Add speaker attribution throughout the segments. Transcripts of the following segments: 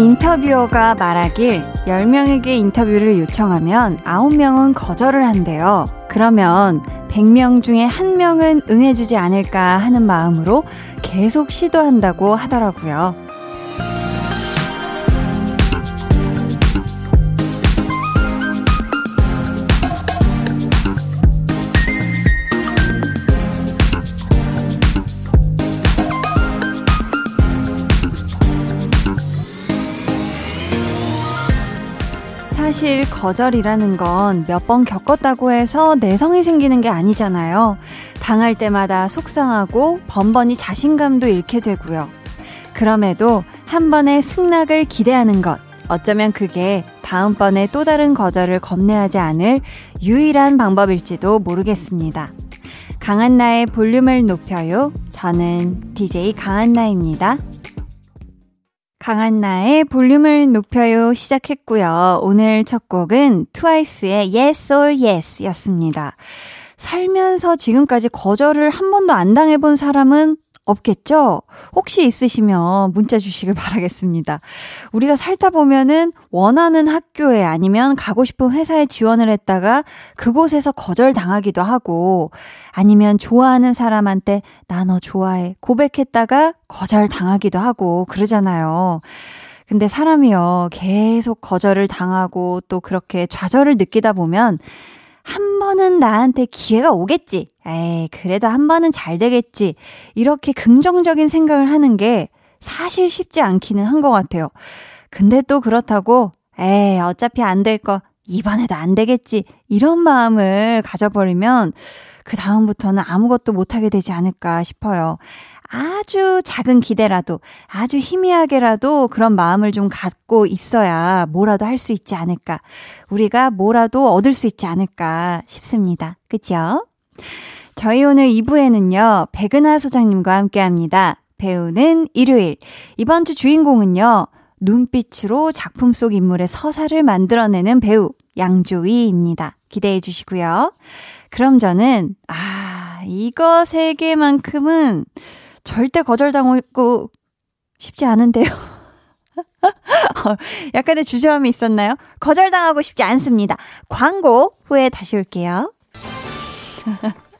Speaker 1: 인터뷰어가 말하길 10명에게 인터뷰를 요청하면 9명은 거절을 한대요. 그러면 100명 중에 1명은 응해주지 않을까 하는 마음으로 계속 시도한다고 하더라고요. 사실 거절이라는 건 몇 번 겪었다고 해서 내성이 생기는 게 아니잖아요. 당할 때마다 속상하고 번번이 자신감도 잃게 되고요. 그럼에도 한 번의 승낙을 기대하는 것. 어쩌면 그게 다음번에 또 다른 거절을 겁내하지 않을 유일한 방법일지도 모르겠습니다. 강한나의 볼륨을 높여요. 저는 DJ 강한나입니다. 강한나의 볼륨을 높여요 시작했고요. 오늘 첫 곡은 트와이스의 Yes or Yes 였습니다. 살면서 지금까지 거절을 한 번도 안 당해본 사람은 없겠죠? 혹시 있으시면 문자 주시길 바라겠습니다. 우리가 살다 보면은 원하는 학교에 아니면 가고 싶은 회사에 지원을 했다가 그곳에서 거절당하기도 하고 아니면 좋아하는 사람한테 나 너 좋아해 고백했다가 거절당하기도 하고 그러잖아요. 근데 사람이요, 계속 거절을 당하고 또 그렇게 좌절을 느끼다 보면 한 번은 나한테 기회가 오겠지. 에이, 그래도 한 번은 잘 되겠지. 이렇게 긍정적인 생각을 하는 게 사실 쉽지 않기는 한 것 같아요. 근데 또 그렇다고, 에이, 어차피 안 될 거, 이번에도 안 되겠지. 이런 마음을 가져버리면, 그 다음부터는 아무것도 못하게 되지 않을까 싶어요. 아주 작은 기대라도, 아주 희미하게라도 그런 마음을 좀 갖고 있어야 뭐라도 할 수 있지 않을까. 우리가 뭐라도 얻을 수 있지 않을까 싶습니다. 그쵸? 저희 오늘 2부에는요, 백은하 소장님과 함께 합니다. 배우는 일요일. 이번 주 주인공은요, 눈빛으로 작품 속 인물의 서사를 만들어내는 배우, 양조위입니다. 기대해 주시고요. 그럼 저는, 아, 이거 세 개만큼은 절대 거절당하고 싶지 않은데요. 어, 약간의 주저함이 있었나요? 거절당하고 싶지 않습니다. 광고 후에 다시 올게요.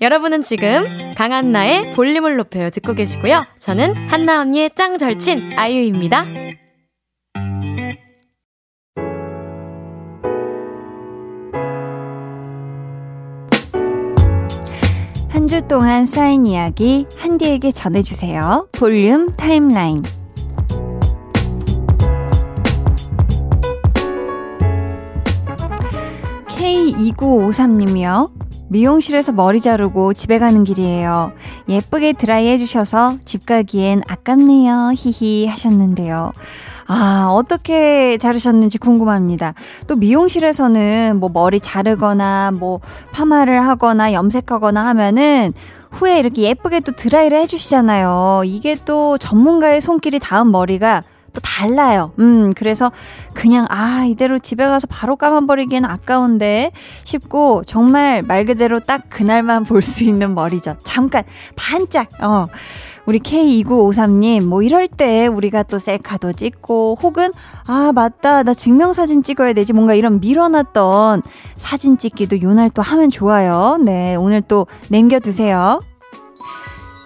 Speaker 2: 여러분은 지금 강한나의 볼륨을 높여요 듣고 계시고요. 저는 한나 언니의 짱 절친 아이유입니다.
Speaker 1: 주 동안 쌓인 이야기 한디에게 전해주세요. 볼륨 타임라인. K2953님이요. 미용실에서 머리 자르고 집에 가는 길이에요. 예쁘게 드라이 해주셔서 집 가기엔 아깝네요. 히히 하셨는데요. 아, 어떻게 자르셨는지 궁금합니다. 또 미용실에서는 뭐 머리 자르거나 뭐 파마를 하거나 염색하거나 하면은 후에 이렇게 예쁘게 또 드라이를 해주시잖아요. 이게 또 전문가의 손길이 닿은 머리가 또 달라요. 음, 그래서 그냥, 아, 이대로 집에 가서 바로 감아버리기엔 아까운데 싶고, 정말 말 그대로 딱 그날만 볼 수 있는 머리죠. 잠깐, 반짝, 어. 우리 K2953님, 뭐 이럴 때 우리가 또 셀카도 찍고, 혹은, 아, 맞다, 나 증명사진 찍어야 되지. 뭔가 이런 밀어놨던 사진 찍기도 요날 또 하면 좋아요. 네, 오늘 또 남겨두세요.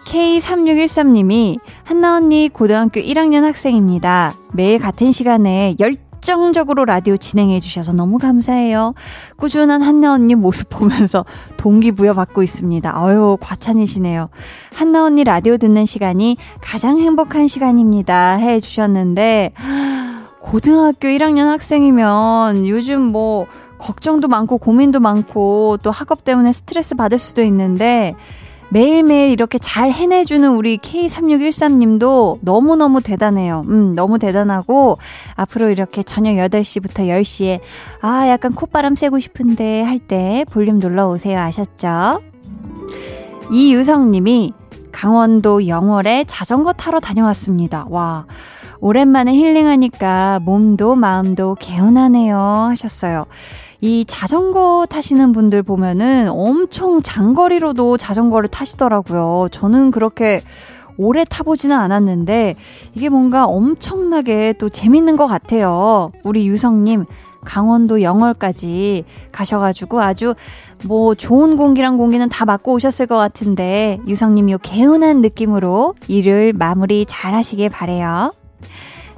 Speaker 1: K3613님이 한나 언니 고등학교 1학년 학생입니다. 매일 같은 시간에 열정적으로 라디오 진행해 주셔서 너무 감사해요. 꾸준한 한나 언니 모습 보면서 동기부여 받고 있습니다. 어유 과찬이시네요. 한나 언니 라디오 듣는 시간이 가장 행복한 시간입니다. 해 주셨는데 고등학교 1학년 학생이면 요즘 뭐 걱정도 많고 고민도 많고 또 학업 때문에 스트레스 받을 수도 있는데 매일매일 이렇게 잘 해내주는 우리 K3613님도 너무너무 대단해요. 음, 너무 대단하고, 앞으로 이렇게 저녁 8시부터 10시에, 아, 약간 콧바람 쐬고 싶은데 할 때 볼륨 놀러 오세요. 아셨죠? 이유성님이 강원도 영월에 자전거 타러 다녀왔습니다. 와, 오랜만에 힐링하니까 몸도 마음도 개운하네요. 하셨어요. 이 자전거 타시는 분들 보면은 엄청 장거리로도 자전거를 타시더라고요. 저는 그렇게 오래 타보지는 않았는데 이게 뭔가 엄청나게 또 재밌는 것 같아요. 우리 유성님 강원도 영월까지 가셔가지고 아주 뭐 좋은 공기랑 공기는 다 맞고 오셨을 것 같은데 유성님 요 개운한 느낌으로 일을 마무리 잘 하시길 바래요.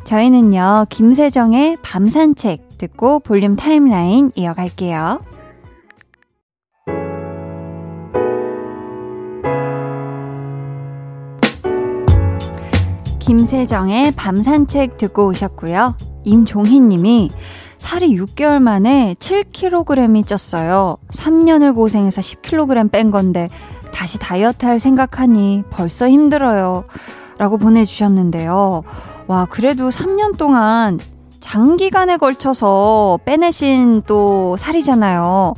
Speaker 1: 저희는요 김세정의 밤 산책 듣고 볼륨 타임라인 이어갈게요. 김세정의 밤 산책 듣고 오셨고요. 임종희 님이 살이 6개월 만에 7kg이 쪘어요. 3년을 고생해서 10kg 뺀 건데 다시 다이어트 할 생각하니 벌써 힘들어요. 라고 보내주셨는데요. 와, 그래도 3년 동안 장기간에 걸쳐서 빼내신 또 살이잖아요.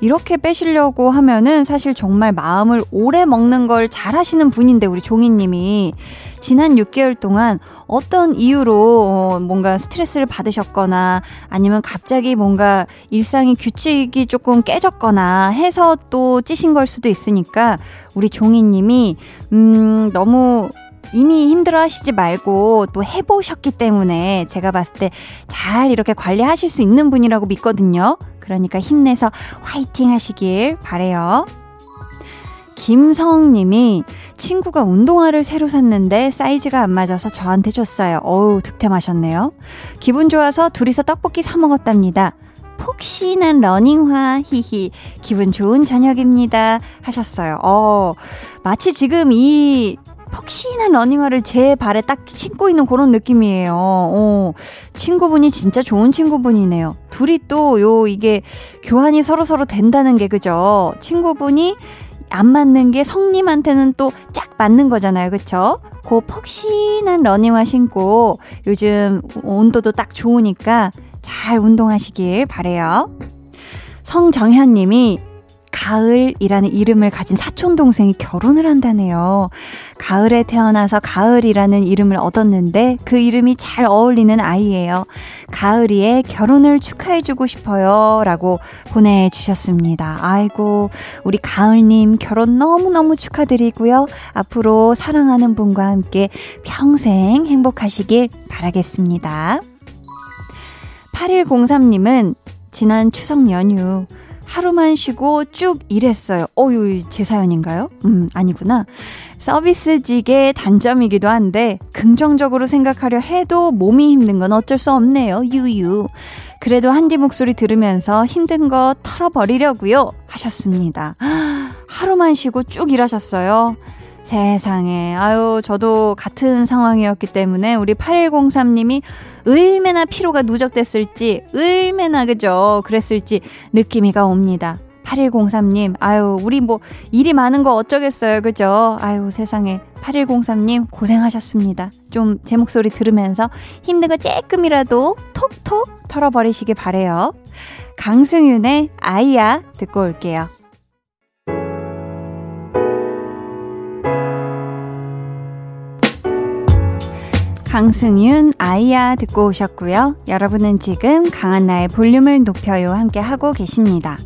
Speaker 1: 이렇게 빼시려고 하면은 사실 정말 마음을 오래 먹는 걸 잘 하시는 분인데, 우리 종이님이. 지난 6개월 동안 어떤 이유로 어, 뭔가 스트레스를 받으셨거나 아니면 갑자기 뭔가 일상의 규칙이 조금 깨졌거나 해서 또 찌신 걸 수도 있으니까 우리 종이님이, 음, 너무 이미 힘들어 하시지 말고 또 해보셨기 때문에 제가 봤을 때 잘 이렇게 관리하실 수 있는 분이라고 믿거든요. 그러니까 힘내서 화이팅 하시길 바래요. 김성님이 친구가 운동화를 새로 샀는데 사이즈가 안 맞아서 저한테 줬어요. 어우, 득템하셨네요. 기분 좋아서 둘이서 떡볶이 사 먹었답니다. 폭신한 러닝화, 히히. 기분 좋은 저녁입니다. 하셨어요. 어, 마치 지금 이 폭신한 러닝화를 제 발에 딱 신고 있는 그런 느낌이에요. 어, 친구분이 진짜 좋은 친구분이네요. 둘이 또 요 이게 교환이 서로서로 된다는 게 그죠? 친구분이 안 맞는 게 성님한테는 또 짝 맞는 거잖아요. 그쵸? 그 폭신한 러닝화 신고 요즘 온도도 딱 좋으니까 잘 운동하시길 바래요. 성정현 님이 가을이라는 이름을 가진 사촌 동생이 결혼을 한다네요. 가을에 태어나서 가을이라는 이름을 얻었는데 그 이름이 잘 어울리는 아이예요. 가을이의 결혼을 축하해주고 싶어요. 라고 보내주셨습니다. 아이고, 우리 가을님 결혼 너무 너무 축하드리고요. 앞으로 사랑하는 분과 함께 평생 행복하시길 바라겠습니다. 8103님은 지난 추석 연휴 하루만 쉬고 쭉 일했어요. 어유, 제 사연인가요? 음, 아니구나. 서비스직의 단점이기도 한데, 긍정적으로 생각하려 해도 몸이 힘든 건 어쩔 수 없네요. 유유. 그래도 한디 목소리 들으면서 힘든 거 털어버리려고요. 하셨습니다. 하루만 쉬고 쭉 일하셨어요. 세상에. 아유, 저도 같은 상황이었기 때문에 우리 8103님이 얼마나 피로가 누적됐을지, 얼마나 그죠? 그랬을지 느낌이가 옵니다. 8103님, 아유, 우리 뭐 일이 많은 거 어쩌겠어요. 그죠? 아유, 세상에. 8103님, 고생하셨습니다. 좀 제 목소리 들으면서 힘든 거 조금이라도 톡톡 털어버리시길 바래요. 강승윤의 아이야 듣고 올게요. 강승윤 아이야 듣고 오셨고요. 여러분은 지금 강한나의 볼륨을 높여요 함께 하고 계십니다.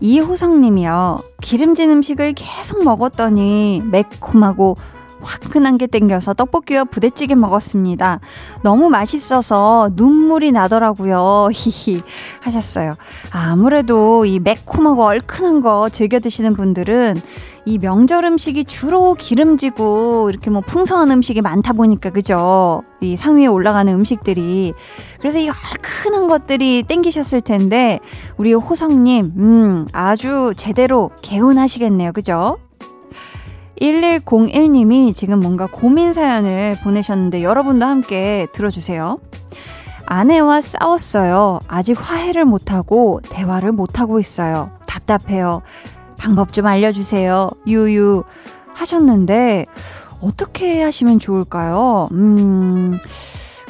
Speaker 1: 이호성님이요. 기름진 음식을 계속 먹었더니 매콤하고 화끈한 게 땡겨서 떡볶이와 부대찌개 먹었습니다. 너무 맛있어서 눈물이 나더라고요. 히히 하셨어요. 아무래도 이 매콤하고 얼큰한 거 즐겨 드시는 분들은 이 명절 음식이 주로 기름지고 이렇게 뭐 풍성한 음식이 많다 보니까 그죠? 이 상위에 올라가는 음식들이 그래서 이 얼큰한 것들이 땡기셨을 텐데 우리 호성님 음 아주 제대로 개운하시겠네요. 그죠? 1101님이 지금 뭔가 고민 사연을 보내셨는데 여러분도 함께 들어주세요. 아내와 싸웠어요. 아직 화해를 못하고 대화를 못하고 있어요. 답답해요. 방법 좀 알려주세요. 유유 하셨는데 어떻게 하시면 좋을까요? 음,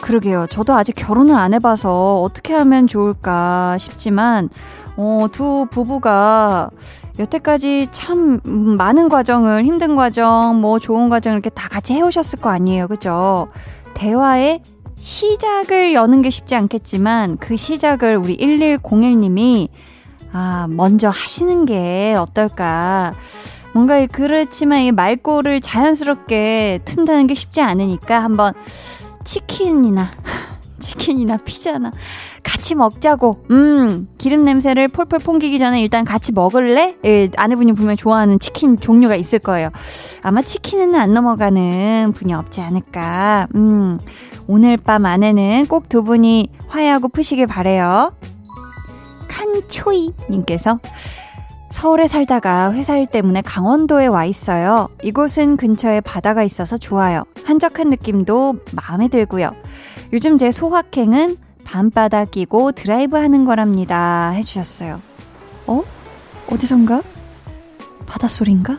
Speaker 1: 그러게요. 저도 아직 결혼을 안 해봐서 어떻게 하면 좋을까 싶지만, 어, 두 부부가 여태까지 참 많은 과정을, 힘든 과정, 뭐 좋은 과정 이렇게 다 같이 해오셨을 거 아니에요. 그죠? 대화의 시작을 여는 게 쉽지 않겠지만 그 시작을 우리 1101님이 아, 먼저 하시는 게 어떨까. 뭔가 그렇지만 이 말꼬를 자연스럽게 튼다는 게 쉽지 않으니까 한번 치킨이나 치킨이나 피자나 같이 먹자고. 음, 기름 냄새를 폴폴 풍기기 전에 일단 같이 먹을래? 예, 아내분이 분명 좋아하는 치킨 종류가 있을 거예요. 아마 치킨은 안 넘어가는 분이 없지 않을까. 음, 오늘 밤 안에는 꼭 두 분이 화해하고 푸시길 바래요. 칸초이 님께서 서울에 살다가 회사 일 때문에 강원도에 와 있어요. 이곳은 근처에 바다가 있어서 좋아요. 한적한 느낌도 마음에 들고요. 요즘 제 소확행은 밤바다 끼고 드라이브 하는 거랍니다. 해주셨어요. 어? 어디선가? 바닷소리인가?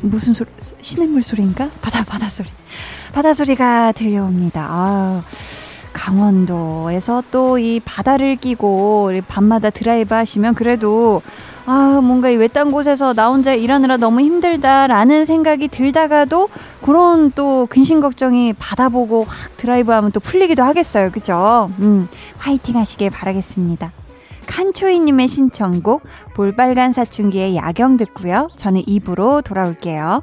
Speaker 1: 무슨 소리, 시냇물 소리인가? 바다, 바다 소리. 바다 소리가 들려옵니다. 아 강원도에서 또 이 바다를 끼고 밤마다 드라이브 하시면 그래도 아, 뭔가 이 외딴 곳에서 나 혼자 일하느라 너무 힘들다라는 생각이 들다가도 그런 또 근심 걱정이 바다 보고 확 드라이브 하면 또 풀리기도 하겠어요. 그죠? 음, 화이팅 하시길 바라겠습니다. 칸초이님의 신청곡 볼빨간 사춘기의 야경 듣고요. 저는 2부로 돌아올게요.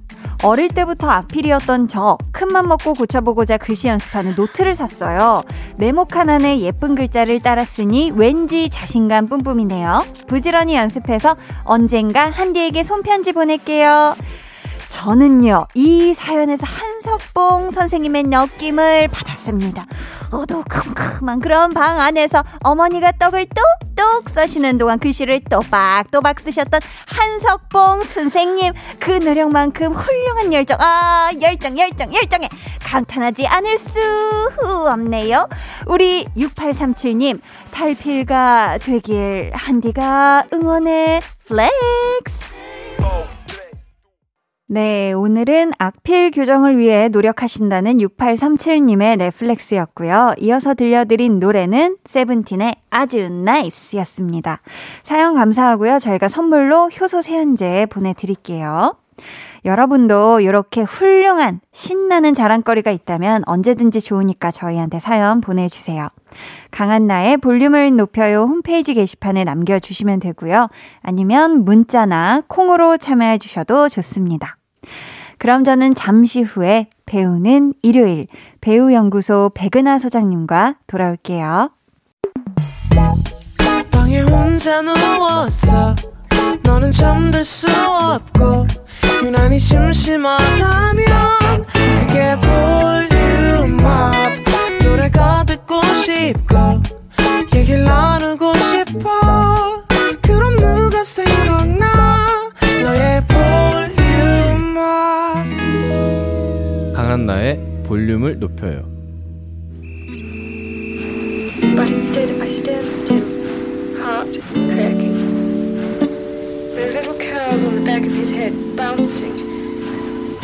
Speaker 1: 어릴 때부터 악필이었던 저 큰맘 먹고 고쳐보고자 글씨 연습하는 노트를 샀어요. 메모 칸안에 예쁜 글자를 따랐으니 왠지 자신감 뿜뿜이네요. 부지런히 연습해서 언젠가 한디에게 손편지 보낼게요. 저는요, 이 사연에서 한석봉 선생님의 느낌을 받았습니다. 어두컴컴한 그런 방 안에서 어머니가 떡을 뚝뚝 써시는 동안 글씨를 또박또박 쓰셨던 한석봉 선생님. 그 노력만큼 훌륭한 열정, 아, 열정, 열정, 열정에 감탄하지 않을 수 없네요. 우리 6837님, 달필가 되길 한디가 응원해, flex! 네, 오늘은 악필 교정을 위해 노력하신다는 6837님의 flex였고요. 이어서 들려드린 노래는 세븐틴의 아주 NICE였습니다. 사연 감사하고요. 저희가 선물로 효소 세연제 보내드릴게요. 여러분도 이렇게 훌륭한 신나는 자랑거리가 있다면 언제든지 좋으니까 저희한테 사연 보내주세요. 강한나의 볼륨을 높여요 홈페이지 게시판에 남겨주시면 되고요. 아니면 문자나 콩으로 참여해 주셔도 좋습니다. 그럼 저는 잠시 후에 배우는 일요일 배우연구소 백은하 소장님과 돌아올게요. 너는 잠들 수 없고 유난히 심심하다면 그게 볼륨업 노래가 듣고 싶고 얘기를 나누고 싶어. 그럼 누가 생각나? 너의
Speaker 3: 강한나의 볼륨을 높여요. But instead I stand still, heart cracking. Those little curls on the back of his head bouncing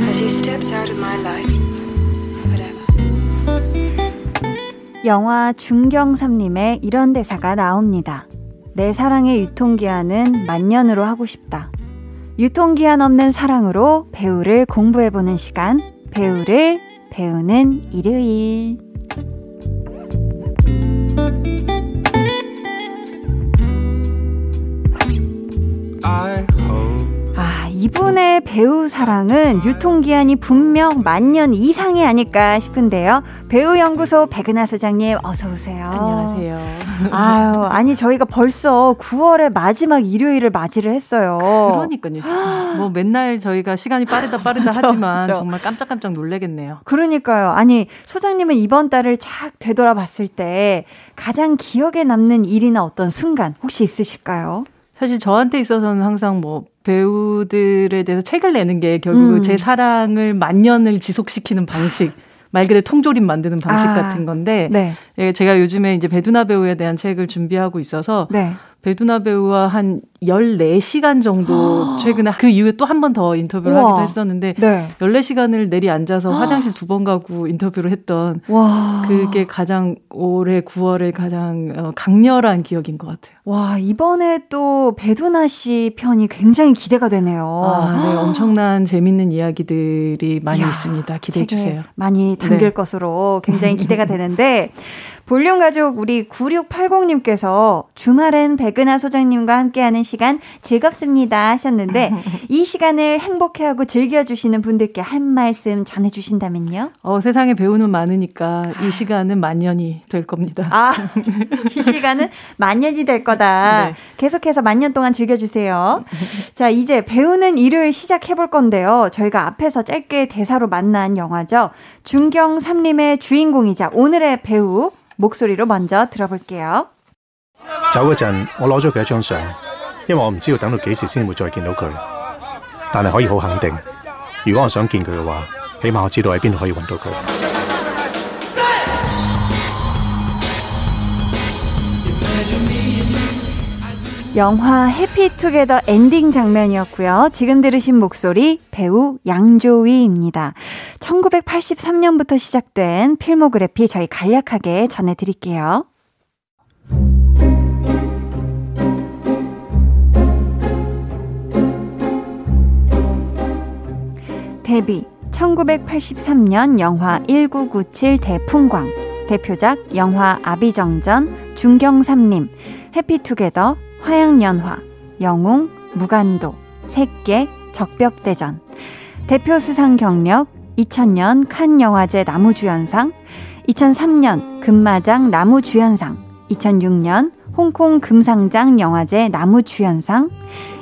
Speaker 3: as he steps out of my life. Whatever.
Speaker 1: 영화 중경삼님의 이런 대사가 나옵니다. 내 사랑의 유통기한은 만년으로 하고 싶다. 유통기한 없는 사랑으로 배우를 공부해보는 시간. 배우를 배우는 일요일. 이분의 배우 사랑은 유통기한이 분명 만년 이상이 아닐까 싶은데요. 배우연구소 백은하 소장님, 어서오세요.
Speaker 4: 안녕하세요.
Speaker 1: 아유, 아니, 저희가 벌써 9월의 마지막 일요일을 맞이를 했어요.
Speaker 4: 그러니까요. 뭐 맨날 저희가 시간이 빠르다 빠르다 맞아, 하지만 맞아. 정말 깜짝깜짝 놀래겠네요.
Speaker 1: 그러니까요. 아니, 소장님은 이번 달을 착 되돌아봤을 때 가장 기억에 남는 일이나 어떤 순간 혹시 있으실까요?
Speaker 4: 사실 저한테 있어서는 항상 뭐 배우들에 대해서 책을 내는 게 결국 음. 제 사랑을 만년을 지속시키는 방식. 말 그대로 통조림 만드는 방식 아, 같은 건데 네. 예, 제가 요즘에 이제 배두나 배우에 대한 책을 준비하고 있어서 네. 배두나 배우와 한 14시간 정도 최근에 그 이후에 또 한 번 더 인터뷰를 우와. 하기도 했었는데 네. 14시간을 내리 앉아서 화장실 두 번 가고 인터뷰를 했던 와. 그게 가장 올해 9월에 가장 어, 강렬한 기억인 것 같아요.
Speaker 1: 와, 이번에 또 배두나 씨 편이 굉장히 기대가 되네요.
Speaker 4: 아, 네. 엄청난 재밌는 이야기들이 많이 야, 있습니다. 기대해 주세요.
Speaker 1: 많이 담길 네. 것으로 굉장히 기대가 되는데 볼륨 가족 우리 9680님께서 주말엔 백은하 소장님과 함께하는 시간 즐겁습니다 하셨는데 이 시간을 행복해하고 즐겨주시는 분들께 한 말씀 전해주신다면요?
Speaker 4: 어, 세상에 배우는 많으니까 이 시간은 만년이 될 겁니다.
Speaker 1: 아, 이 시간은 만년이 될 거다. 네. 계속해서 만년 동안 즐겨주세요. 자, 이제 배우는 일요일 시작해볼 건데요. 저희가 앞에서 짧게 대사로 만난 영화죠. 중경 삼림의 주인공이자 오늘의 배우 목소리로 먼저 들어볼게요.
Speaker 5: 走嗰陣，我攞咗佢一張相，因為我唔知道等到幾時先會再見到佢。但係可以好肯定，如果我想見佢嘅話，起碼我知道喺邊度可以揾到佢。
Speaker 1: 영화 해피투게더 엔딩 장면이었고요. 지금 들으신 목소리 배우 양조위입니다. 1983년부터 시작된 필모그래피 저희 간략하게 전해드릴게요. 데뷔 1983년 영화 1997 대풍광 대표작 영화 아비정전 중경삼림 해피투게더 화양연화, 영웅, 무간도, 새깨, 적벽대전, 대표 수상 경력 2000년 칸 영화제 나무주연상, 2003년 금마장 나무주연상, 2006년 홍콩 금상장 영화제 나무주연상,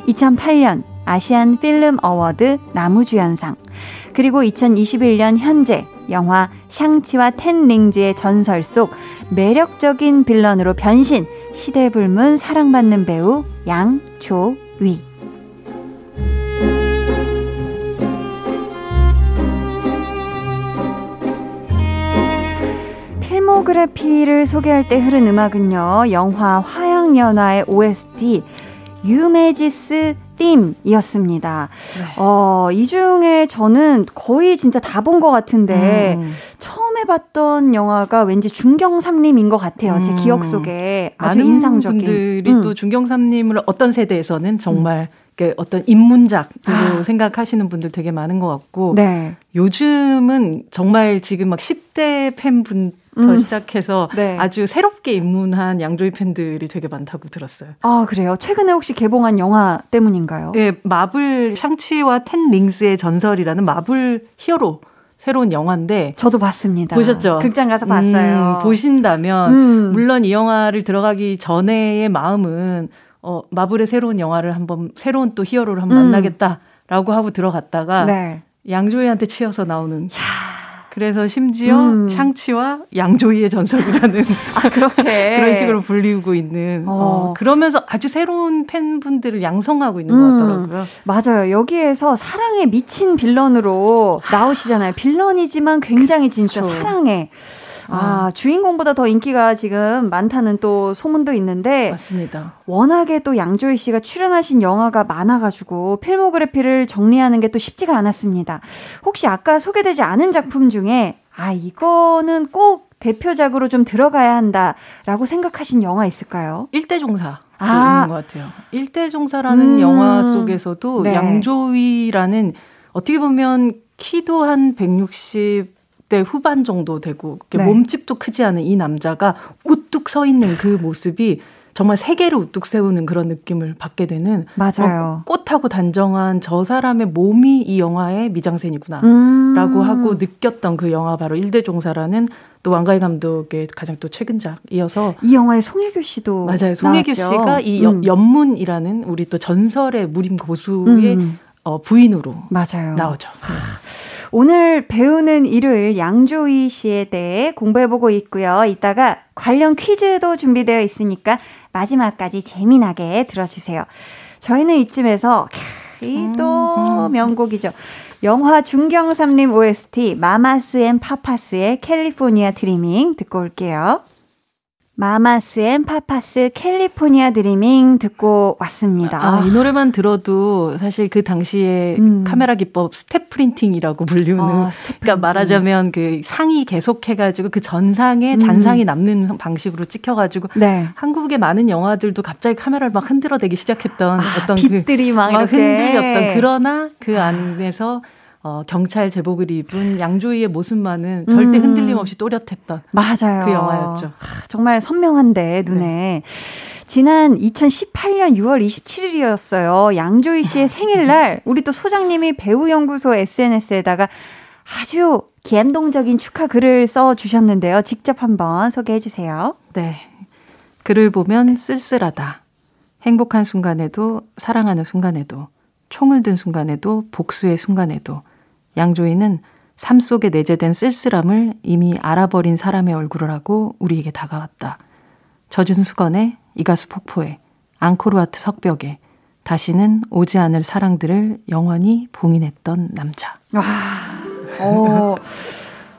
Speaker 1: 2008년 Asian Film Award 남우주연상, 그리고 2021년 현재 영화 샹치와 Ten Rings의 전설 속 매력적인 villain으로 변신, 시대불문 사랑받는 배우 양조위. filmography를 소개할 때 흐른 음악은요, 영화 화양연화의 OST, 유메지스 빔이었습니다. 네. 어, 이 중에 저는 거의 진짜 다 본 것 같은데, 음. 처음 에 봤던 영화가 왠지 중경삼림인 것 같아요. 음. 제 기억 속에 아주
Speaker 4: 많은
Speaker 1: 인상적인.
Speaker 4: 분들이 음. 또 중경삼림을 어떤 세대에서는 정말 그 어떤 인문작으로 아. 생각하시는 분들 되게 많은 것 같고 네. 요즘은 정말 지금 막 10대 팬분부터 음. 시작해서 네. 아주 새롭게 입문한 양조위 팬들이 되게 많다고 들었어요.
Speaker 1: 아 그래요? 최근에 혹시 개봉한 영화 때문인가요?
Speaker 4: 네, 마블 샹치와 Ten Rings의 전설이라는 마블 히어로 새로운 영화인데
Speaker 1: 저도 봤습니다.
Speaker 4: 보셨죠?
Speaker 1: 극장 가서 봤어요.
Speaker 4: 음, 보신다면 음. 물론 이 영화를 들어가기 전에의 마음은 어, Marvel의 새로운 영화를 한번 새로운 또 히어로를 한번 음. 만나겠다라고 하고 들어갔다가 네. 양조위한테 치여서 나오는. 야. 그래서 심지어 음. 샹치와 양조위의 전설이라는
Speaker 1: 아, 그렇게
Speaker 4: 그런 식으로 불리고 있는 어. 어, 그러면서 아주 새로운 팬분들을 양성하고 있는 음. 것 같더라고요.
Speaker 1: 맞아요. 여기에서 사랑에 미친 빌런으로 나오시잖아요. 빌런이지만 굉장히 진짜 그렇죠. 사랑에 아, 주인공보다 더 인기가 지금 많다는 또 소문도 있는데.
Speaker 4: 맞습니다.
Speaker 1: 워낙에 또 양조희 씨가 출연하신 영화가 많아가지고 필모그래피를 정리하는 게 또 쉽지가 않았습니다. 혹시 아까 소개되지 않은 작품 중에 아, 이거는 꼭 대표작으로 좀 들어가야 한다라고 생각하신 영화 있을까요?
Speaker 4: 일대종사. 아. 있는 것 같아요. 일대종사라는 음. 영화 속에서도 네. 양조위라는 어떻게 보면 키도 한 160, 20대 후반 정도 되고 네. 몸집도 크지 않은 이 남자가 우뚝 서 있는 그 모습이 정말 세계를 우뚝 세우는 그런 느낌을 받게 되는
Speaker 1: 맞아요.
Speaker 4: 어, 꽃하고 단정한 저 사람의 몸이 이 영화의 미장센이구나라고 음. 하고 느꼈던 그 영화 바로 일대종사라는 또 왕가희 감독의 가장 또 최근작이어서
Speaker 1: 이 영화에 송혜교 씨도
Speaker 4: 맞아요. 송혜교 나왔죠. 씨가 이 음. 연문이라는 우리 또 전설의 무림 고수의 음. 어, 부인으로 맞아요. 나오죠. 네.
Speaker 1: 오늘 배우는 일요일 양조위 씨에 대해 공부해보고 있고요. 이따가 관련 퀴즈도 준비되어 있으니까 마지막까지 재미나게 들어주세요. 저희는 이쯤에서 이 또 음, 음. 명곡이죠. 영화 중경삼림 OST Mamas and Papas의 California Dreaming 듣고 올게요. Mamas and Papas California Dreaming 듣고 왔습니다.
Speaker 4: 아, 이 노래만 들어도 사실 그 당시에 음. 카메라 기법 step printing이라고 불리는 아, 그러니까 말하자면 그 상이 계속 해 가지고 그 전상에 음. 잔상이 남는 방식으로 찍혀 가지고 네. 한국의 많은 영화들도 갑자기 카메라를 막 흔들어 대기 시작했던 아,
Speaker 1: 어떤 그 빛들이 그, 막, 막
Speaker 4: 흔들렸던 그러나 그 안에서 어, 경찰 제복을 입은 양조위의 모습만은 절대 음. 흔들림 없이 또렷했던
Speaker 1: 맞아요.
Speaker 4: 그 영화였죠.
Speaker 1: 정말 선명한데 눈에. 네. 지난 2018년 6월 27일이었어요. 양조희 씨의 생일날 우리 또 소장님이 배우연구소 SNS에다가 아주 감동적인 축하 글을 써 주셨는데요. 직접 한번 소개해 주세요.
Speaker 4: 네. 글을 보면 쓸쓸하다. 행복한 순간에도 사랑하는 순간에도 총을 든 순간에도 복수의 순간에도 양조이는 삶 속에 내재된 쓸쓸함을 이미 알아버린 사람의 얼굴을 하고 우리에게 다가왔다. 젖은 수건에 이 가수 폭포에 앙코르와트 석벽에 다시는 오지 않을 사랑들을 영원히 봉인했던 남자. 와,
Speaker 1: 어,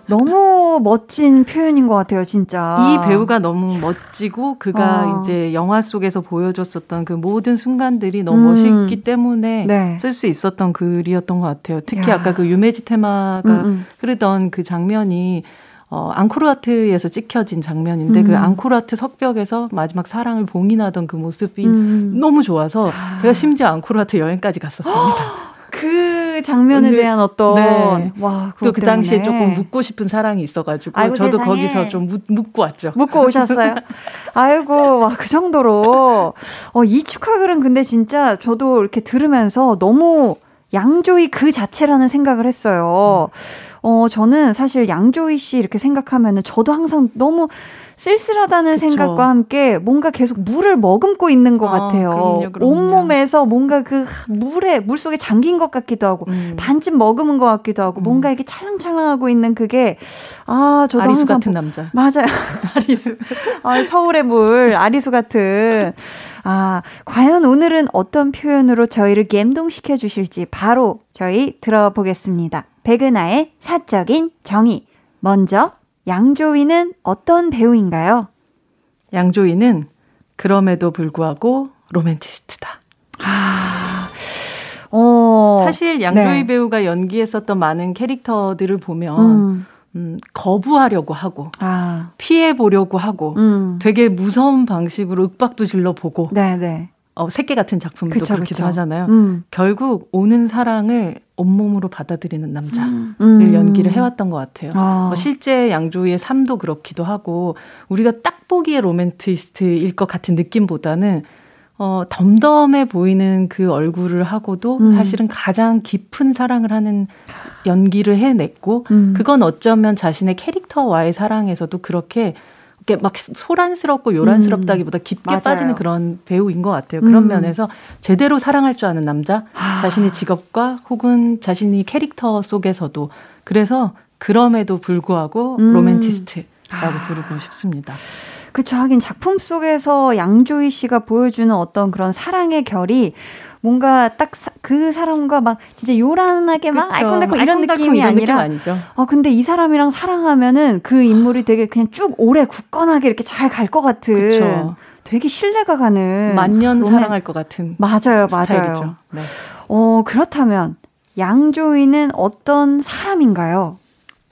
Speaker 1: 너무 멋진 표현인 것 같아요, 진짜.
Speaker 4: 이 배우가 너무 멋지고 그가 어. 이제 영화 속에서 보여줬었던 그 모든 순간들이 너무 음. 멋있기 때문에 네. 쓸수 있었던 글이었던 것 같아요. 특히 야. 아까 그 유메지 테마가 음음. 음. 흐르던 그 장면이 어, 앙코르와트에서 찍혀진 장면인데 그 음. 그 앙코르와트 석벽에서 마지막 사랑을 봉인하던 그 모습이 음. 너무 좋아서 제가 심지어 앙코르와트 여행까지 갔었습니다.
Speaker 1: 그 장면에 근데, 대한 어떤 네.
Speaker 4: 와, 또 그 당시에 조금 묻고 싶은 사랑이 있어가지고 아이고, 저도 세상에. 거기서 좀 묻, 묻고 왔죠.
Speaker 1: 묻고 오셨어요. 아이고 와 그 정도로 어, 이 축하 글은 근데 진짜 저도 이렇게 들으면서 너무 양조이 그 자체라는 생각을 했어요. 어 저는 사실 양조이 씨 이렇게 생각하면은 저도 항상 너무 쓸쓸하다는 그쵸. 생각과 함께 뭔가 계속 물을 머금고 있는 것 아, 같아요. 그럼요, 그럼요. 온몸에서 뭔가 그 물에, 물 속에 잠긴 것 같기도 하고, 음. 반쯤 머금은 것 같기도 하고, 음. 뭔가 이렇게 찰랑찰랑하고 있는 그게, 아, 저도
Speaker 4: 아리수
Speaker 1: 항상.
Speaker 4: 같은 남자.
Speaker 1: 맞아요. 아리수. 아, 서울의 물, 아리수 같은. 아, 과연 오늘은 어떤 표현으로 저희를 갬동시켜 주실지 바로 저희 들어보겠습니다. 백은하의 사적인 정의. 먼저 양조위는 어떤 배우인가요?
Speaker 4: 양조위는 그럼에도 불구하고 로맨티스트다.
Speaker 1: 아,
Speaker 4: 어, 사실 양조위 네. 배우가 연기했었던 많은 캐릭터들을 보면 음. 음, 거부하려고 하고 아. 피해 보려고 하고 음. 되게 무서운 방식으로 윽박도 질러 보고 네네. 네. 어, 새끼 같은 작품도 그쵸, 그렇기도 그쵸. 하잖아요. 음. 결국 오는 사랑을 온몸으로 받아들이는 남자를 음. 연기를 해왔던 것 같아요. 아. 뭐 실제 양조위의 삶도 그렇기도 하고 우리가 딱 보기에 로맨티스트일 것 같은 느낌보다는 어, 덤덤해 보이는 그 얼굴을 하고도 음. 사실은 가장 깊은 사랑을 하는 연기를 해냈고, 음. 그건 어쩌면 자신의 캐릭터와의 사랑에서도 그렇게 이렇게 막 소란스럽고 요란스럽다기보다 깊게 맞아요. 빠지는 그런 배우인 것 같아요. 그런 음. 면에서 제대로 사랑할 줄 아는 남자, 아. 자신의 직업과 혹은 자신이 캐릭터 속에서도 그래서 그럼에도 불구하고 음. 로맨티스트라고 아. 부르고 싶습니다.
Speaker 1: 그쵸. 하긴 작품 속에서 양조위 씨가 보여주는 어떤 그런 사랑의 결이 뭔가 딱 그 사람과 막 진짜 요란하게 막 알콩달콩 이런 느낌이 이런 아니라
Speaker 4: 느낌
Speaker 1: 어 근데 이 사람이랑 사랑하면은 그 인물이 되게 그냥 쭉 오래 굳건하게 이렇게 잘 갈 것 같은 그쵸. 되게 신뢰가 가는
Speaker 4: 만년 로맨... 사랑할 것 같은
Speaker 1: 맞아요 맞아요 네. 어 그렇다면 양조위는 어떤 사람인가요?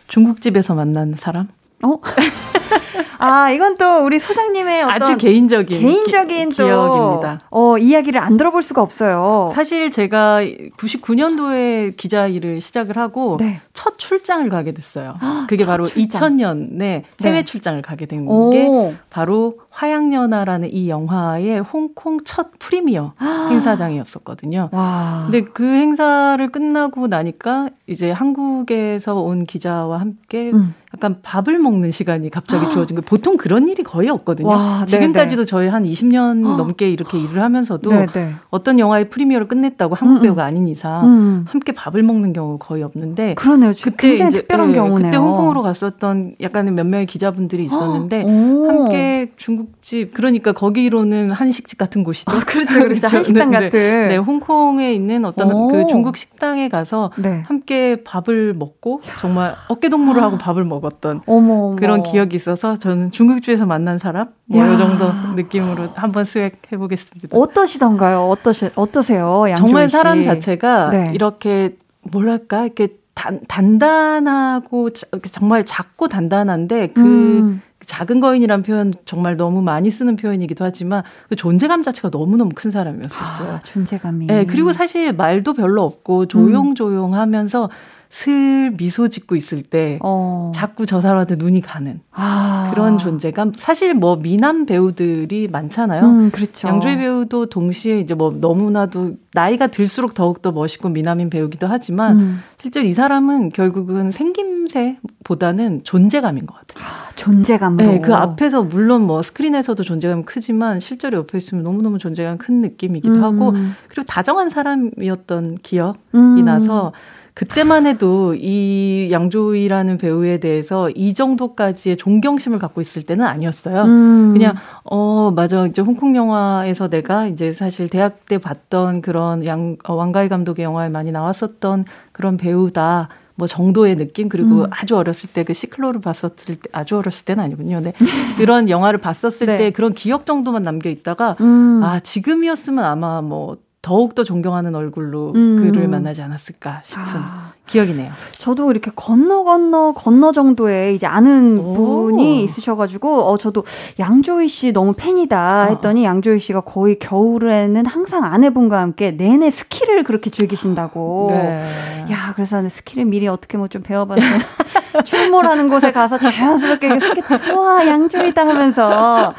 Speaker 4: 중국집에서 만난 사람?
Speaker 1: 어? 아, 이건 또 우리 소장님의 어떤
Speaker 4: 아주 개인적인
Speaker 1: 개인적인 기, 또 기억입니다. 어, 이야기를 안 들어볼 수가 없어요.
Speaker 4: 사실 제가 99년도에 기자 일을 시작을 하고 네. 첫 출장을 가게 됐어요. 그게 바로 출장. 2000년에 해외 네. 출장을 가게 된 게 바로 화양연화라는 이 영화의 홍콩 첫 프리미어 행사장이었었거든요. 와. 근데 그 행사를 끝나고 나니까 이제 한국에서 온 기자와 함께 음. 약간 밥을 먹는 시간이 갑자기 주어진 거예요. 보통 그런 일이 거의 없거든요. 와, 지금까지도 네네. 저희 한 20년 어. 넘게 이렇게 일을 하면서도 네네. 어떤 영화의 프리미어를 끝냈다고 한국 음, 음. 배우가 아닌 이상 음. 함께 밥을 먹는 경우 거의 없는데
Speaker 1: 그러네요. 그때 굉장히 이제, 특별한 네, 경우네요.
Speaker 4: 그때 홍콩으로 갔었던 약간 몇 명의 기자분들이 있었는데 함께 중국집 그러니까 거기로는 한식집 같은 곳이죠. 아,
Speaker 1: 그렇죠, 그렇죠. 한식당 네, 네. 같은.
Speaker 4: 네, 홍콩에 있는 어떤 오. 그 중국 식당에 가서 네. 함께 밥을 먹고 정말 어깨 동무를 하고 밥을 먹. 먹었던 어머, 어머. 그런 기억이 있어서 저는 중국집에서 만난 사람 뭐 이 정도 느낌으로 한번 수액해 보겠습니다.
Speaker 1: 어떠시던가요? 어떠시 어떠세요?
Speaker 4: 정말 사람 자체가 네. 이렇게 뭐랄까 이렇게 단, 단단하고 정말 작고 단단한데 그 음. 작은 거인이란 표현 정말 너무 많이 쓰는 표현이기도 하지만 그 존재감 자체가 너무너무 큰 사람이었었어요. 아,
Speaker 1: 존재감이.
Speaker 4: 네, 그리고 사실 말도 별로 없고 조용조용하면서 음. 슬 미소 짓고 있을 때 어. 자꾸 저 사람한테 눈이 가는 아. 그런 존재감. 사실 뭐 미남 배우들이 많잖아요. 음, 그렇죠. 양조희 배우도 동시에 이제 뭐 너무나도 나이가 들수록 더욱더 멋있고 미남인 배우기도 하지만 음. 실제로 이 사람은 결국은 생김새보다는 존재감인 것 같아요.
Speaker 1: 아, 존재감으로.
Speaker 4: 네, 그 앞에서 물론 뭐 스크린에서도 존재감이 크지만 실제로 옆에 있으면 너무너무 존재감 큰 느낌이기도 음. 하고 그리고 다정한 사람이었던 기억이 음. 나서 그때만 해도 이 양조위라는 배우에 대해서 이 정도까지의 존경심을 갖고 있을 때는 아니었어요. 음. 그냥 어 맞아 이제 홍콩 영화에서 내가 이제 사실 대학 때 봤던 그런 양 어, 왕가희 감독의 영화에 많이 나왔었던 그런 배우다. 뭐 정도의 느낌 그리고 음. 아주 어렸을 때 그 시클로를 봤었을 때 아주 어렸을 때는 아니군요. 네. 그런 영화를 봤었을 네. 때 그런 기억 정도만 남겨 있다가 음. 아 지금이었으면 아마 뭐 더욱더 존경하는 얼굴로 음. 그를 만나지 않았을까 싶은 아. 기억이네요.
Speaker 1: 저도 이렇게 건너 건너 건너 정도의 이제 아는 오. 분이 있으셔가지고 어 저도 양조희 씨 너무 팬이다 어. 했더니 어. 양조희 씨가 거의 겨울에는 항상 아내분과 함께 내내 스키를 그렇게 즐기신다고. 네. 야 그래서 스키를 미리 어떻게 뭐 좀 배워봐서 출몰하는 곳에 가서 자연스럽게 스키 와 양조희다 하면서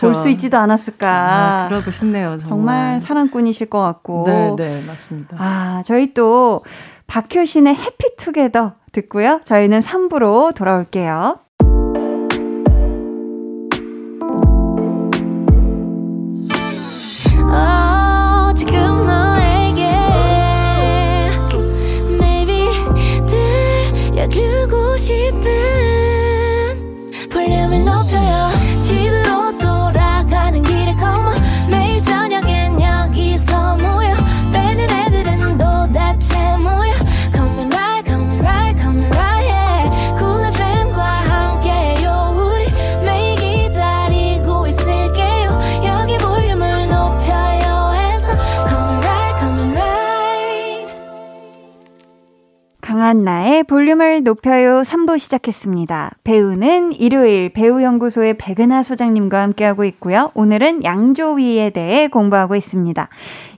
Speaker 1: 볼 수 있지도 않았을까. 아,
Speaker 4: 그러고 싶네요. 정말.
Speaker 1: 정말 사랑꾼이실 것 같고.
Speaker 4: 네, 네 맞습니다.
Speaker 1: 아 저희 또 박효신의 해피투게더 듣고요. 저희는 3부로 돌아올게요. 싶은 강한나의 볼륨을 높여요 3부 시작했습니다. 배우는 일요일 배우연구소의 백은하 소장님과 함께하고 있고요. 오늘은 양조위에 대해 공부하고 있습니다.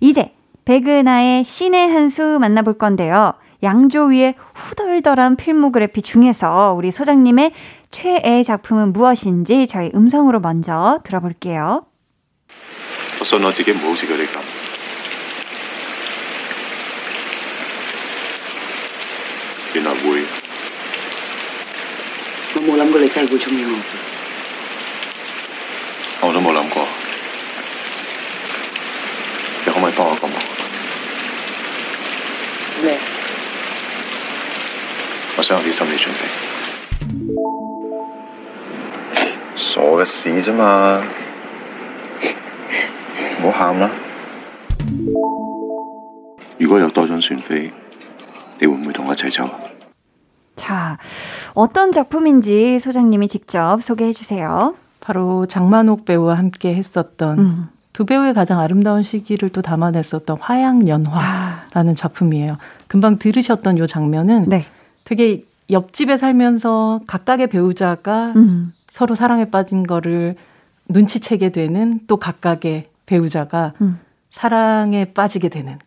Speaker 1: 이제 백은하의 신의 한 수 만나볼 건데요. 양조위의 후덜덜한 필모그래피 중에서 우리 소장님의 최애 작품은 무엇인지 저희 음성으로 먼저 들어볼게요. 我信我自己唔好似佢哋咁。 原來會。我冇諗過你真係會中意我。我都冇諗過。你可唔可以幫我個忙？咩？我想有啲心理準備。傻嘅事啫嘛，唔好喊啦。如果有多張船飛，你會唔會同我一齊走？ 자, 어떤 작품인지 소장님이 직접 소개해 주세요.
Speaker 4: 바로 장만옥 배우와 함께 했었던 음. 두 배우의 가장 아름다운 시기를 또 담아냈었던 화양연화라는 아. 작품이에요. 금방 들으셨던 요 장면은 네. 되게 옆집에 살면서 각각의 배우자가 음. 서로 사랑에 빠진 거를 눈치채게 되는 또 각각의 배우자가 음. 사랑에 빠지게 되는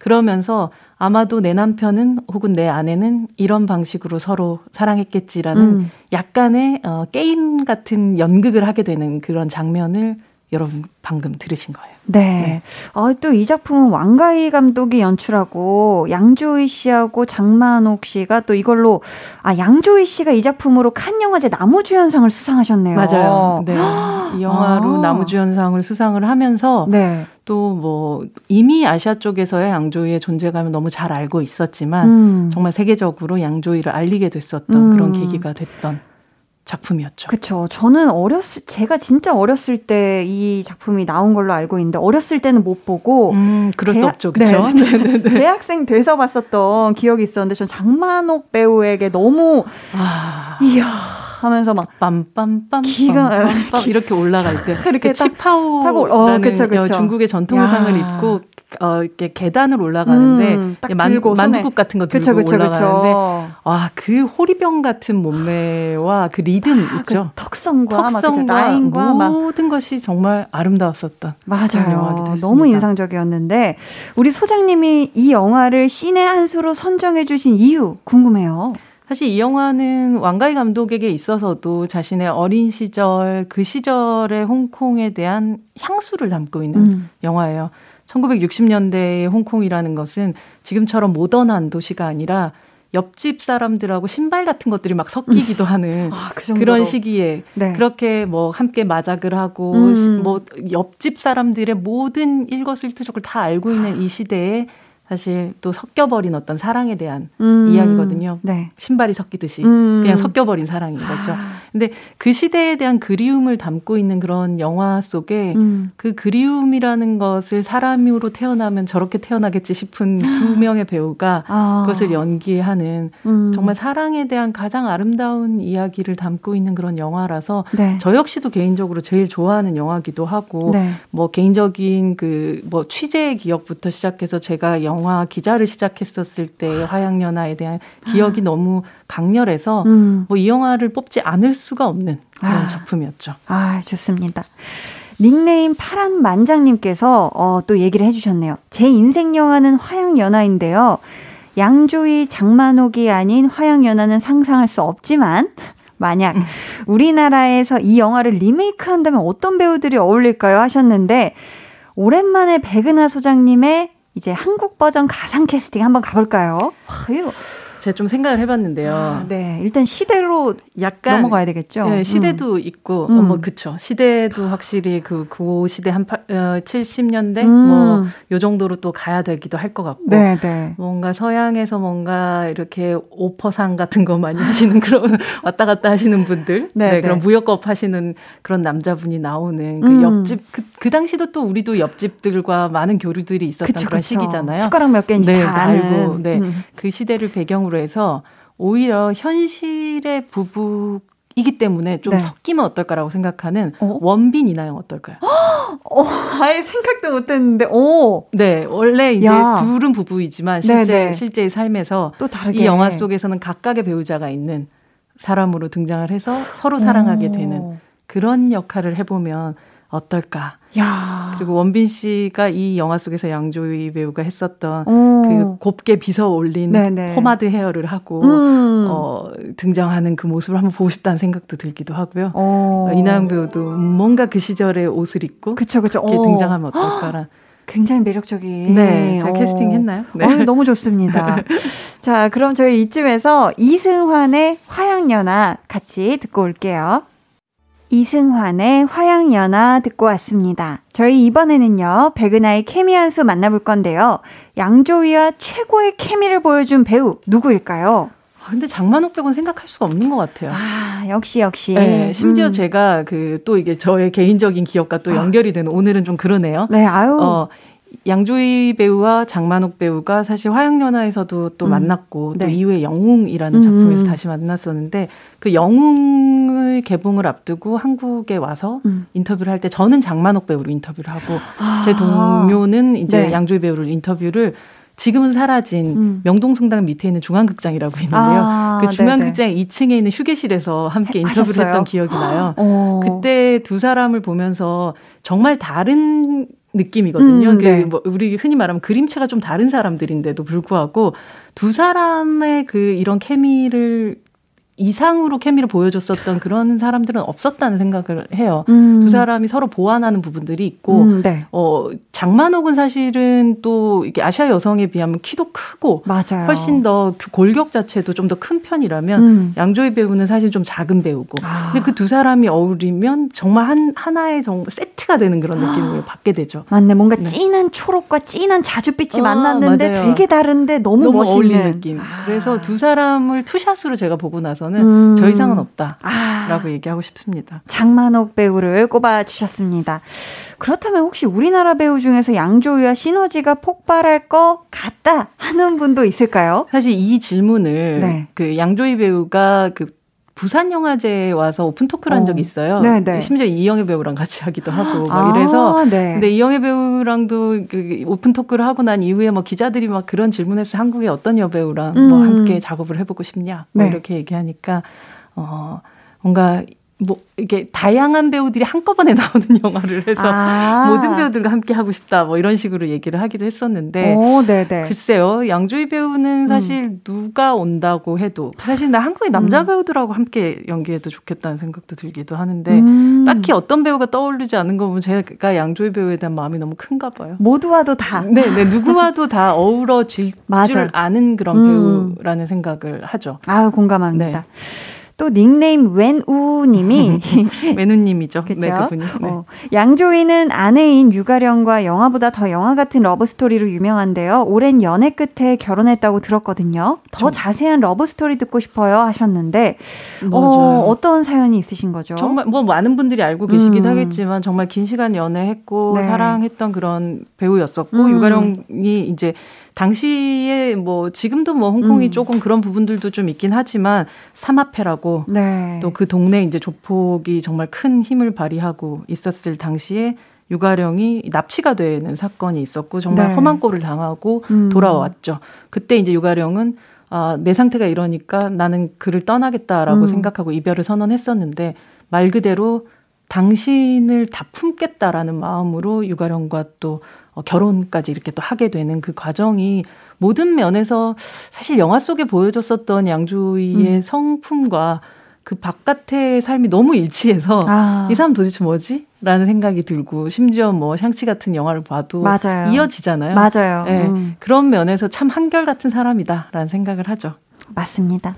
Speaker 4: 그러면서 아마도 내 남편은 혹은 내 아내는 이런 방식으로 서로 사랑했겠지라는 음. 약간의 어, 게임 같은 연극을 하게 되는 그런 장면을 여러분 방금 들으신 거예요.
Speaker 1: 네. 네. 아, 또이 작품은 왕가희 감독이 연출하고 양조희 씨하고 장만옥 씨가 또 이걸로 아 양조희 씨가 이 작품으로 칸 영화제 나무주연상을 수상하셨네요.
Speaker 4: 맞아요. 네. 이 영화로 아. 나무주연상을 수상을 하면서 네. 또뭐 이미 아시아 쪽에서의 양조위의 존재감을 너무 잘 알고 있었지만 음. 정말 세계적으로 양조위를 알리게 됐었던 음. 그런 계기가 됐던 작품이었죠.
Speaker 1: 그렇죠. 저는 어렸을 제가 진짜 어렸을 때 이 작품이 나온 걸로 알고 있는데 어렸을 때는 못 보고
Speaker 4: 음, 그럴 대학, 수 없죠. 그렇죠.
Speaker 1: 네, 대학생 돼서 봤었던 기억이 있었는데 전 장만옥 배우에게 너무 아... 이야 하면서 막
Speaker 4: 빰빰빰 기가 빰빰 이렇게 올라갈 때 이렇게 치파오라는 어, 그쵸, 그쵸. 중국의 전통 의상을 입고 어, 이렇게 계단을 올라가는데 음, 만, 만두국 같은 거 들고 그쵸, 그쵸, 올라가는데 와그 호리병 같은 몸매와 그 리듬 아, 그 있죠.
Speaker 1: 그 턱성과,
Speaker 4: 턱성과 라인과 모든 것이 정말 아름다웠었던
Speaker 1: 맞아요. 너무 인상적이었는데 우리 소장님이 이 영화를 신의 한 수로 선정해 주신 이유 궁금해요.
Speaker 4: 사실 이 영화는 왕가희 감독에게 있어서도 자신의 어린 시절 그 시절의 홍콩에 대한 향수를 담고 있는 음. 영화예요. 1960년대의 홍콩이라는 것은 지금처럼 모던한 도시가 아니라 옆집 사람들하고 신발 같은 것들이 막 섞이기도 하는 아, 그 그런 시기에 네. 그렇게 뭐 함께 마작을 하고 음. 뭐 옆집 사람들의 모든 일거수일투족을 다 알고 있는 이 시대에 사실 또 섞여버린 어떤 사랑에 대한 음, 이야기거든요. 네. 신발이 섞이듯이 음. 그냥 섞여버린 사랑인 거죠. 아. 근데 그 시대에 대한 그리움을 담고 있는 그런 영화 속에 음. 그 그리움이라는 것을 사람으로 태어나면 저렇게 태어나겠지 싶은 두 명의 배우가 아. 그것을 연기하는 음. 정말 사랑에 대한 가장 아름다운 이야기를 담고 있는 그런 영화라서 네. 저 역시도 개인적으로 제일 좋아하는 영화기도 하고 네. 뭐 개인적인 그 뭐 취재의 기억부터 시작해서 제가 영 영화 기자를 시작했었을 때 화양연화에 대한 기억이 너무 강렬해서 음. 뭐이 영화를 뽑지 않을 수가 없는 그런 아. 작품이었죠.
Speaker 1: 아, 좋습니다. 닉네임 파란 만장님께서 어, 또 얘기를 해주셨네요. 제 인생 영화는 화양연화인데요. 양조위 장만옥이 아닌 화양연화는 상상할 수 없지만 만약 음. 우리나라에서 이 영화를 리메이크한다면 어떤 배우들이 어울릴까요? 하셨는데 오랜만에 백은하 소장님의 이제 한국 버전 가상 캐스팅 한번 가볼까요? 와, 이거
Speaker 4: 제가 좀 생각을 해봤는데요. 아,
Speaker 1: 네, 일단 시대로 약간 넘어가야 되겠죠.
Speaker 4: 네, 시대도 음. 있고, 음. 어, 뭐 그쵸. 시대도 확실히 그, 그 시대 한 8, 어, 70년대 음. 뭐요 정도로 또 가야 되기도 할 것 같고, 네, 네. 뭔가 서양에서 뭔가 이렇게 오퍼상 같은 거 많이 하시는 그런 왔다 갔다 하시는 분들, 네, 네 그런 네. 무역업 하시는 그런 남자분이 나오는 그 음. 옆집 그, 그 당시도 또 우리도 옆집들과 많은 교류들이 있었던 그쵸, 그런 그쵸. 시기잖아요.
Speaker 1: 숟가락 몇 개인지 네, 다 알고,
Speaker 4: 네, 음. 그 시대를 배경으로 방식으로 해서 오히려 현실의 부부 이기 때문에 좀 네. 섞이면 어떨까라고 생각하는 어? 원빈 이나영 어떨까요?
Speaker 1: 어, 아예 생각도 못했는데, 오.
Speaker 4: 네, 원래 이제 야. 둘은 부부이지만 실제 네네. 실제의 삶에서 또 다르게 이 영화 속에서는 각각의 배우자가 있는 사람으로 등장을 해서 서로 사랑하게 오. 되는 그런 역할을 해보면 어떨까. 야. 그리고 원빈 씨가 이 영화 속에서 양조위 배우가 했었던 오. 그 곱게 빗어 올린 네네. 포마드 헤어를 하고 음. 어, 등장하는 그 모습을 한번 보고 싶다는 생각도 들기도 하고요. 어, 이나영 배우도 뭔가 그 시절의 옷을 입고 그쵸, 그쵸. 이렇게 오. 등장하면 어떨까라.
Speaker 1: 굉장히 매력적인.
Speaker 4: 네, 잘 캐스팅 했나요? 네.
Speaker 1: 어, 너무 좋습니다. 자, 그럼 저희 이쯤에서 이승환의 화양연화 같이 듣고 올게요. 이승환의 화양연화 듣고 왔습니다. 저희 이번에는요, 백은하의 케미 한 수 만나볼 건데요. 양조위와 최고의 케미를 보여준 배우, 누구일까요?
Speaker 4: 아, 근데 장만옥 배우는 생각할 수가 없는 것 같아요.
Speaker 1: 아, 역시, 역시.
Speaker 4: 네, 심지어 음. 제가 그 또 이게 저의 개인적인 기억과 또 연결이 되는 오늘은 좀 그러네요.
Speaker 1: 네, 아유.
Speaker 4: 어, 양조희 배우와 장만옥 배우가 사실 화양연화에서도 또 음. 만났고 네. 또 이후에 영웅이라는 작품에서 음. 다시 만났었는데 그 영웅을 개봉을 앞두고 한국에 와서 음. 인터뷰를 할 때 저는 장만옥 배우로 인터뷰를 하고 아. 제 동료는 이제 네. 양조희 배우를 인터뷰를 지금은 사라진 음. 명동성당 밑에 있는 중앙극장이라고 있는데요. 아, 그 중앙극장 2층에 있는 휴게실에서 함께 인터뷰를 하셨어요? 했던 기억이 나요. 오. 그때 두 사람을 보면서 정말 다른 느낌이거든요. 음, 그 네. 뭐 우리 흔히 말하면 그림체가 좀 다른 사람들인데도 불구하고 두 사람의 그 이런 케미를 이상으로 케미를 보여줬었던 그런 사람들은 없었다는 생각을 해요. 음. 두 사람이 서로 보완하는 부분들이 있고, 음, 네. 어, 장만옥은 사실은 또 이게 아시아 여성에 비하면 키도 크고, 맞아요. 훨씬 더 골격 자체도 좀 더 큰 편이라면, 음. 양조희 배우는 사실 좀 작은 배우고, 아. 근데 그 두 사람이 어울리면 정말 한, 하나의 정말 세트가 되는 그런 느낌을 아. 받게 되죠.
Speaker 1: 맞네. 뭔가 네. 진한 초록과 진한 자줏빛이 아, 만났는데 맞아요. 되게 다른데 너무, 너무 멋있는. 어울리는
Speaker 4: 느낌. 그래서 두 사람을 two shot으로 제가 보고 나서 저는 음. 저 이상은 없다라고 아. 얘기하고 싶습니다.
Speaker 1: 장만옥 배우를 꼽아 주셨습니다. 그렇다면 혹시 우리나라 배우 중에서 양조위와 시너지가 폭발할 것 같다 하는 분도 있을까요?
Speaker 4: 사실 이 질문을 네. 그 양조위 배우가 그 부산 영화제에 와서 open talk를 한 적이 어. 있어요. 네네. 네. 심지어 이영애 배우랑 같이 하기도 하고 막 아, 이래서. 네. 근데 이영애 배우랑도 그 open talk를 하고 난 이후에 뭐 기자들이 막 그런 질문해서 한국의 어떤 여배우랑 뭐 음. 뭐 함께 작업을 해보고 싶냐 뭐 네. 이렇게 얘기하니까 어 뭔가 뭐 이게 다양한 배우들이 한꺼번에 나오는 영화를 해서 아. 모든 배우들과 함께 하고 싶다 뭐 이런 식으로 얘기를 하기도 했었는데 오, 글쎄요 양조희 배우는 사실 음. 누가 온다고 해도 사실 나 한국의 남자 음. 배우들하고 함께 연기해도 좋겠다는 생각도 들기도 하는데 음. 딱히 어떤 배우가 떠오르지 않는 거 보면 제가 양조희 배우에 대한 마음이 너무 큰가 봐요.
Speaker 1: 모두와도 다.
Speaker 4: 네, 네 누구와도 다 어우러질 줄 아는 그런 음. 배우라는 생각을 하죠.
Speaker 1: 아 공감합니다. 네. 또 닉네임 웬우님이
Speaker 4: 웬우님이죠. 네, 그분이. 네. 어,
Speaker 1: 양조위는 아내인 유가령과 영화보다 더 영화 같은 러브 스토리로 유명한데요. 오랜 연애 끝에 결혼했다고 들었거든요. 더 저... 자세한 러브 스토리 듣고 싶어요 하셨는데 어, 어떤 사연이 있으신 거죠?
Speaker 4: 정말 뭐 많은 분들이 알고 계시긴 음. 하겠지만 정말 긴 시간 연애했고 네. 사랑했던 그런 배우였었고 음. 유가령이 이제 당시에 뭐 지금도 뭐 홍콩이 음. 조금 그런 부분들도 좀 있긴 하지만 삼합회라고 네. 또그 동네 이제 조폭이 정말 큰 힘을 발휘하고 있었을 당시에 유가령이 납치가 되는 사건이 있었고 정말 네. 험한 꼴을 당하고 음. 돌아왔죠. 그때 이제 유가령은 아, 내 상태가 이러니까 나는 그를 떠나겠다라고 음. 생각하고 이별을 선언했었는데 말 그대로 당신을 다 품겠다라는 마음으로 유가령과 또 어, 결혼까지 이렇게 또 하게 되는 그 과정이 모든 면에서 사실 영화 속에 보여줬었던 양조위의 음. 성품과 그 바깥의 삶이 너무 일치해서 아. 이 사람 도대체 뭐지? 라는 생각이 들고 심지어 뭐 샹치 같은 영화를 봐도 맞아요. 이어지잖아요.
Speaker 1: 맞아요.
Speaker 4: 네, 음. 그런 면에서 참 한결 같은 사람이다라는 생각을 하죠.
Speaker 1: 맞습니다.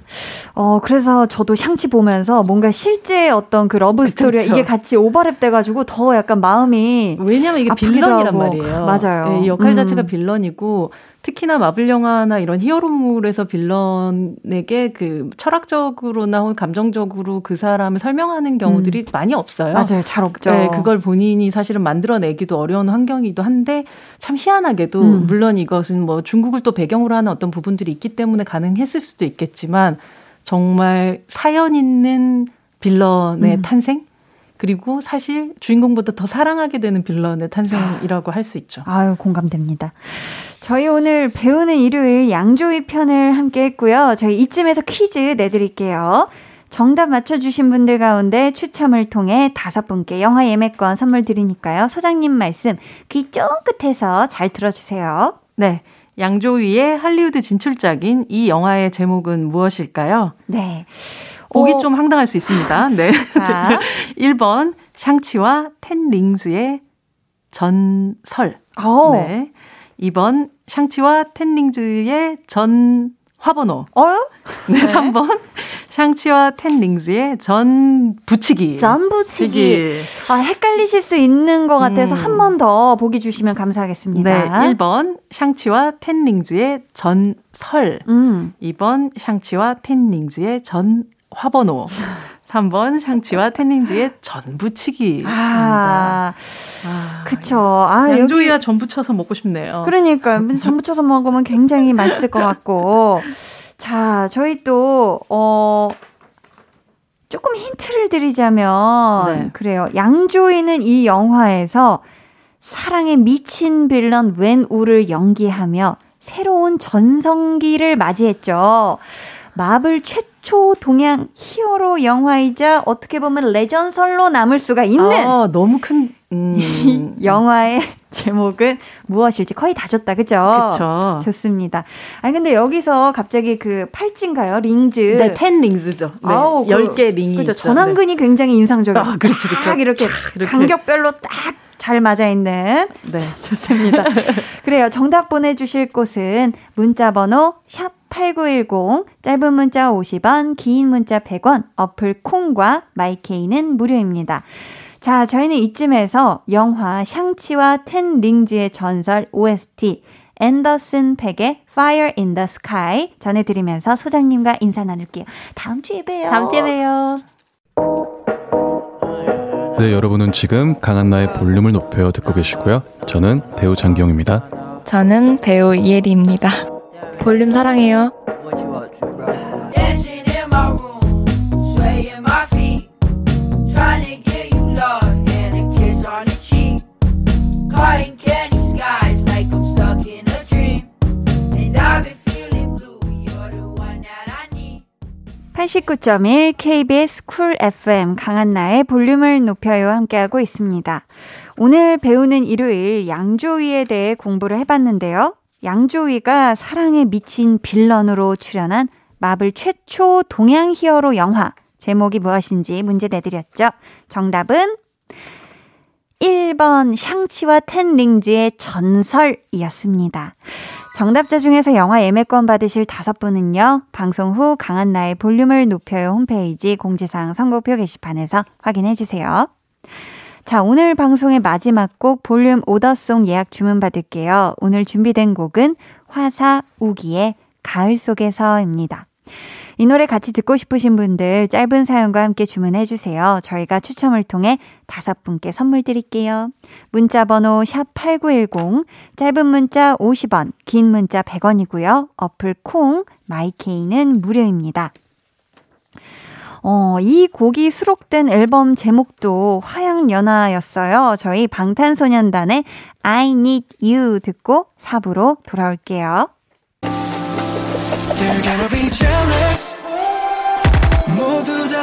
Speaker 1: 어, 그래서 저도 샹치 보면서 뭔가 실제 어떤 그 러브 스토리가 이게 같이 오버랩 돼가지고 더 약간 마음이.
Speaker 4: 왜냐면 이게 빌런이란. 말이에요.
Speaker 1: 맞아요.
Speaker 4: 네, 역할 음. 자체가 빌런이고 특히나 마블 영화나 이런 히어로물에서 빌런에게 그 철학적으로나 혹은 감정적으로 그 사람을 설명하는 경우들이 음. 많이 없어요.
Speaker 1: 맞아요. 잘 없죠.
Speaker 4: 네, 그걸 본인이 사실은 만들어내기도 어려운 환경이기도 한데 참 희한하게도 음. 물론 이것은 뭐 중국을 또 배경으로 하는 어떤 부분들이 있기 때문에 가능했을 수도 있겠지만 정말 사연 있는 빌런의 음. 탄생? 그리고 사실 주인공보다 더 사랑하게 되는 빌런의 탄생이라고 할 수 있죠.
Speaker 1: 아유, 공감됩니다. 저희 오늘 배우는 일요일 양조위 편을 함께 했고요. 저희 이쯤에서 퀴즈 내드릴게요. 정답 맞춰주신 분들 가운데 추첨을 통해 다섯 분께 영화 예매권 선물 드리니까요. 소장님 말씀 귀 쫑긋해서 잘 들어주세요.
Speaker 4: 네. 양조위의 할리우드 진출작인 이 영화의 제목은 무엇일까요?
Speaker 1: 네.
Speaker 4: 보기 오. 좀 황당할 수 있습니다. 네. 자. 1번, 샹치와 텐 링즈의 전설. 오. 네. 2번 샹치와 텐링즈의 전 화번호.
Speaker 1: 어?
Speaker 4: 네, 네. 3번 샹치와 텐링즈의 전 붙이기.
Speaker 1: 전 붙이기. 아, 헷갈리실 수 있는 것 같아서 음. 한번 더 보기 주시면 감사하겠습니다.
Speaker 4: 네, 1번 샹치와 텐링즈의 전 설. 음. 2번 샹치와 텐링즈의 전 화번호. 3번 샹치와 텐닝즈의 전부치기.
Speaker 1: 아, 아 그쵸. 아,
Speaker 4: 양조위와 여기... 전부쳐서 먹고 싶네요.
Speaker 1: 그러니까 전부쳐서 먹으면 굉장히 맛있을 것 같고. 자, 저희 또, 어, 조금 힌트를 드리자면, 네. 그래요. 양조위는 이 영화에서 사랑에 미친 빌런 웬우를 연기하며 새로운 전성기를 맞이했죠. 마블 최초 동양 히어로 영화이자 어떻게 보면 레전설로 남을 수가 있는
Speaker 4: 아, 너무 큰 음.
Speaker 1: 영화의 제목은 무엇일지 거의 다 줬다, 그죠?
Speaker 4: 그쵸.
Speaker 1: 좋습니다. 아니, 근데 여기서 갑자기 그 팔찌인가요? 링즈.
Speaker 4: 네, 텐 링즈죠. 네, 아우, 10개 그, 링이.
Speaker 1: 그죠. 전완근이 네. 굉장히 인상적이에요.
Speaker 4: 아, 그렇죠, 그렇죠.
Speaker 1: 딱 이렇게, 이렇게 간격별로 딱 잘 맞아 있는. 네. 좋습니다. 그래요. 정답 보내 주실 곳은 문자 번호 샵 8910, 짧은 문자 50원, 긴 문자 100원, 어플 콩과 마이케이는 무료입니다. 자, 저희는 이쯤에서 영화 샹치와 텐 링즈의 전설 OST 앤더슨 팩의 Fire in the Sky 전해드리면서 소장님과 인사 나눌게요. 다음 주에 봬요.
Speaker 4: 다음 주에 봬요.
Speaker 5: 네, 여러분은 지금 강한나의 볼륨을 높여 듣고 계시고요. 저는 배우 장기영입니다.
Speaker 6: 저는 배우 이혜리입니다. 볼륨 사랑해요. skies like I'm stuck in a dream. And I've been feeling blue. You're the one that I need. 89.1 KBS 쿨 FM 강한나의 볼륨을 높여요 함께하고 있습니다. 오늘 배우는 일요일 양조위에 대해 공부를 해봤는데요. 양조위가 사랑에 미친 빌런으로 출연한 마블 최초 동양 히어로 영화 제목이 무엇인지 문제 내드렸죠. 정답은 1번 샹치와 텐링즈의 전설이었습니다. 정답자 중에서 영화 예매권 받으실 다섯 분은요, 방송 후 강한나의 볼륨을 높여요 홈페이지 공지사항 선곡표 게시판에서 확인해 주세요. 자, 오늘 방송의 마지막 곡 볼륨 오더송 예약 주문 받을게요. 오늘 준비된 곡은 화사 우기의 가을 속에서입니다. 이 노래 같이 듣고 싶으신 분들 짧은 사연과 함께 주문해 주세요. 저희가 추첨을 통해 다섯 분께 선물 드릴게요. 문자 번호 샵8910 짧은 문자 50원, 긴 문자 100원이고요. 어플 콩 마이케이는 무료입니다. 어, 이 곡이 수록된 앨범 제목도 화양연화였어요. 저희 방탄소년단의 I Need You 듣고 4부로 돌아올게요. 모두 다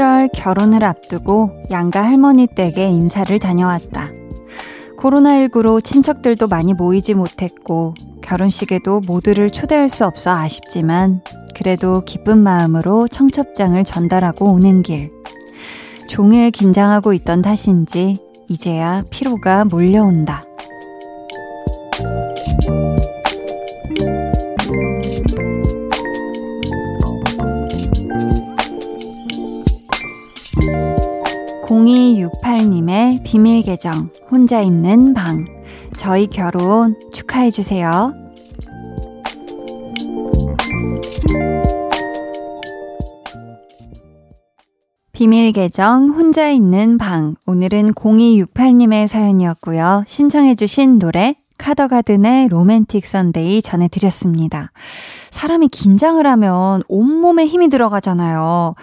Speaker 1: (11월) 결혼을 앞두고 양가 할머니 댁에 인사를 다녀왔다. 코로나19로 친척들도 많이 모이지 못했고 결혼식에도 모두를 초대할 수 없어 아쉽지만 그래도 기쁜 마음으로 청첩장을 전달하고 오는 길. 종일 긴장하고 있던 탓인지 이제야 피로가 몰려온다. 0268님의 비밀 계정, 혼자 있는 방. 저희 결혼 축하해 주세요. 비밀 계정, 혼자 있는 방. 오늘은 0268님의 사연이었고요. 신청해 주신 노래, 카더가든의 로맨틱 선데이 전해드렸습니다. 사람이 긴장을 하면 온몸에 힘이 들어가잖아요.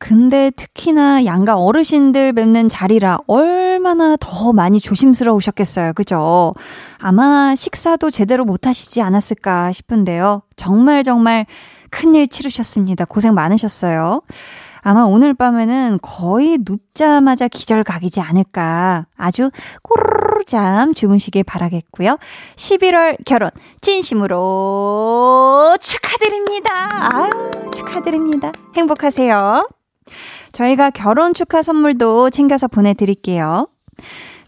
Speaker 1: 근데 특히나 양가 어르신들 뵙는 자리라 얼마나 더 많이 조심스러우셨겠어요. 그죠? 아마 식사도 제대로 못 하시지 않았을까 싶은데요. 정말 정말 큰일 치르셨습니다. 고생 많으셨어요. 아마 오늘 밤에는 거의 눕자마자 기절각이지 않을까. 아주 꼬르르잠 주무시길 바라겠고요. 11월 결혼 진심으로 축하드립니다. 아유, 축하드립니다. 행복하세요. 저희가 결혼 축하 선물도 챙겨서 보내드릴게요.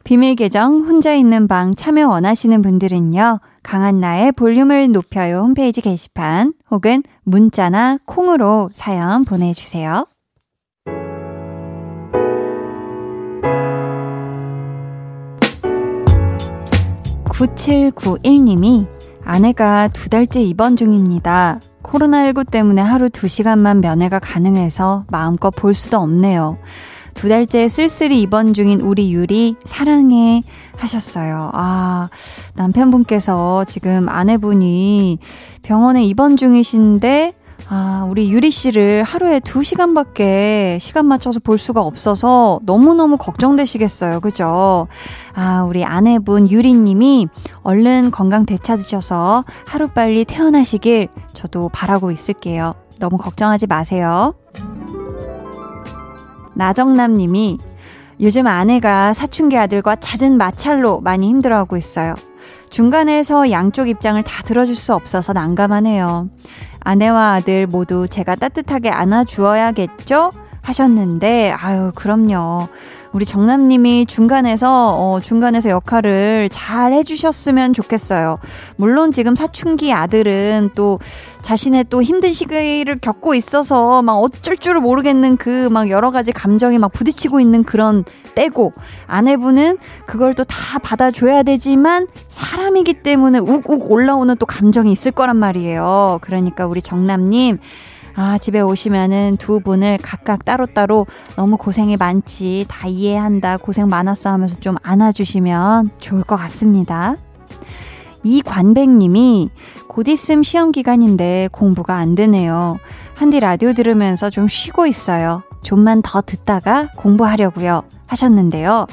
Speaker 1: 비밀 계정 혼자 있는 방 참여 원하시는 분들은요. 강한나의 볼륨을 높여요 홈페이지 게시판 혹은 문자나 콩으로 사연 보내주세요. 9791님이 아내가 두 달째 입원 중입니다. 코로나19 때문에 하루 2시간만 면회가 가능해서 마음껏 볼 수도 없네요. 두 달째 쓸쓸히 입원 중인 우리 유리 사랑해 하셨어요. 아, 남편분께서 지금 아내분이 병원에 입원 중이신데 아, 우리 유리 씨를 하루에 2시간밖에 시간 맞춰서 볼 수가 없어서 너무너무 걱정되시겠어요. 그죠? 아, 우리 아내분 유리 님이 얼른 건강 되찾으셔서 하루빨리 태어나시길 저도 바라고 있을게요. 너무 걱정하지 마세요. 나정남 님이 요즘 아내가 사춘기 아들과 잦은 마찰로 많이 힘들어하고 있어요. 중간에서 양쪽 입장을 다 들어줄 수 없어서 난감하네요. 아내와 아들 모두 제가 따뜻하게 안아주어야겠죠? 하셨는데, 아유, 그럼요. 우리 정남님이 중간에서, 어, 중간에서 역할을 잘 해주셨으면 좋겠어요. 물론 지금 사춘기 아들은 또 자신의 또 힘든 시기를 겪고 있어서 막 어쩔 줄을 모르겠는 그 막 여러 가지 감정이 막 부딪히고 있는 그런 때고 아내분은 그걸 또 다 받아줘야 되지만 사람이기 때문에 욱욱 올라오는 또 감정이 있을 거란 말이에요. 그러니까 우리 정남님 아, 집에 오시면은 두 분을 각각 따로따로 너무 고생이 많지, 다 이해한다, 고생 많았어 하면서 좀 안아주시면 좋을 것 같습니다. 이관백님이 곧 있음 시험 기간인데 공부가 안 되네요. 한디 라디오 들으면서 좀 쉬고 있어요. 좀만 더 듣다가 공부하려고요. 하셨는데요.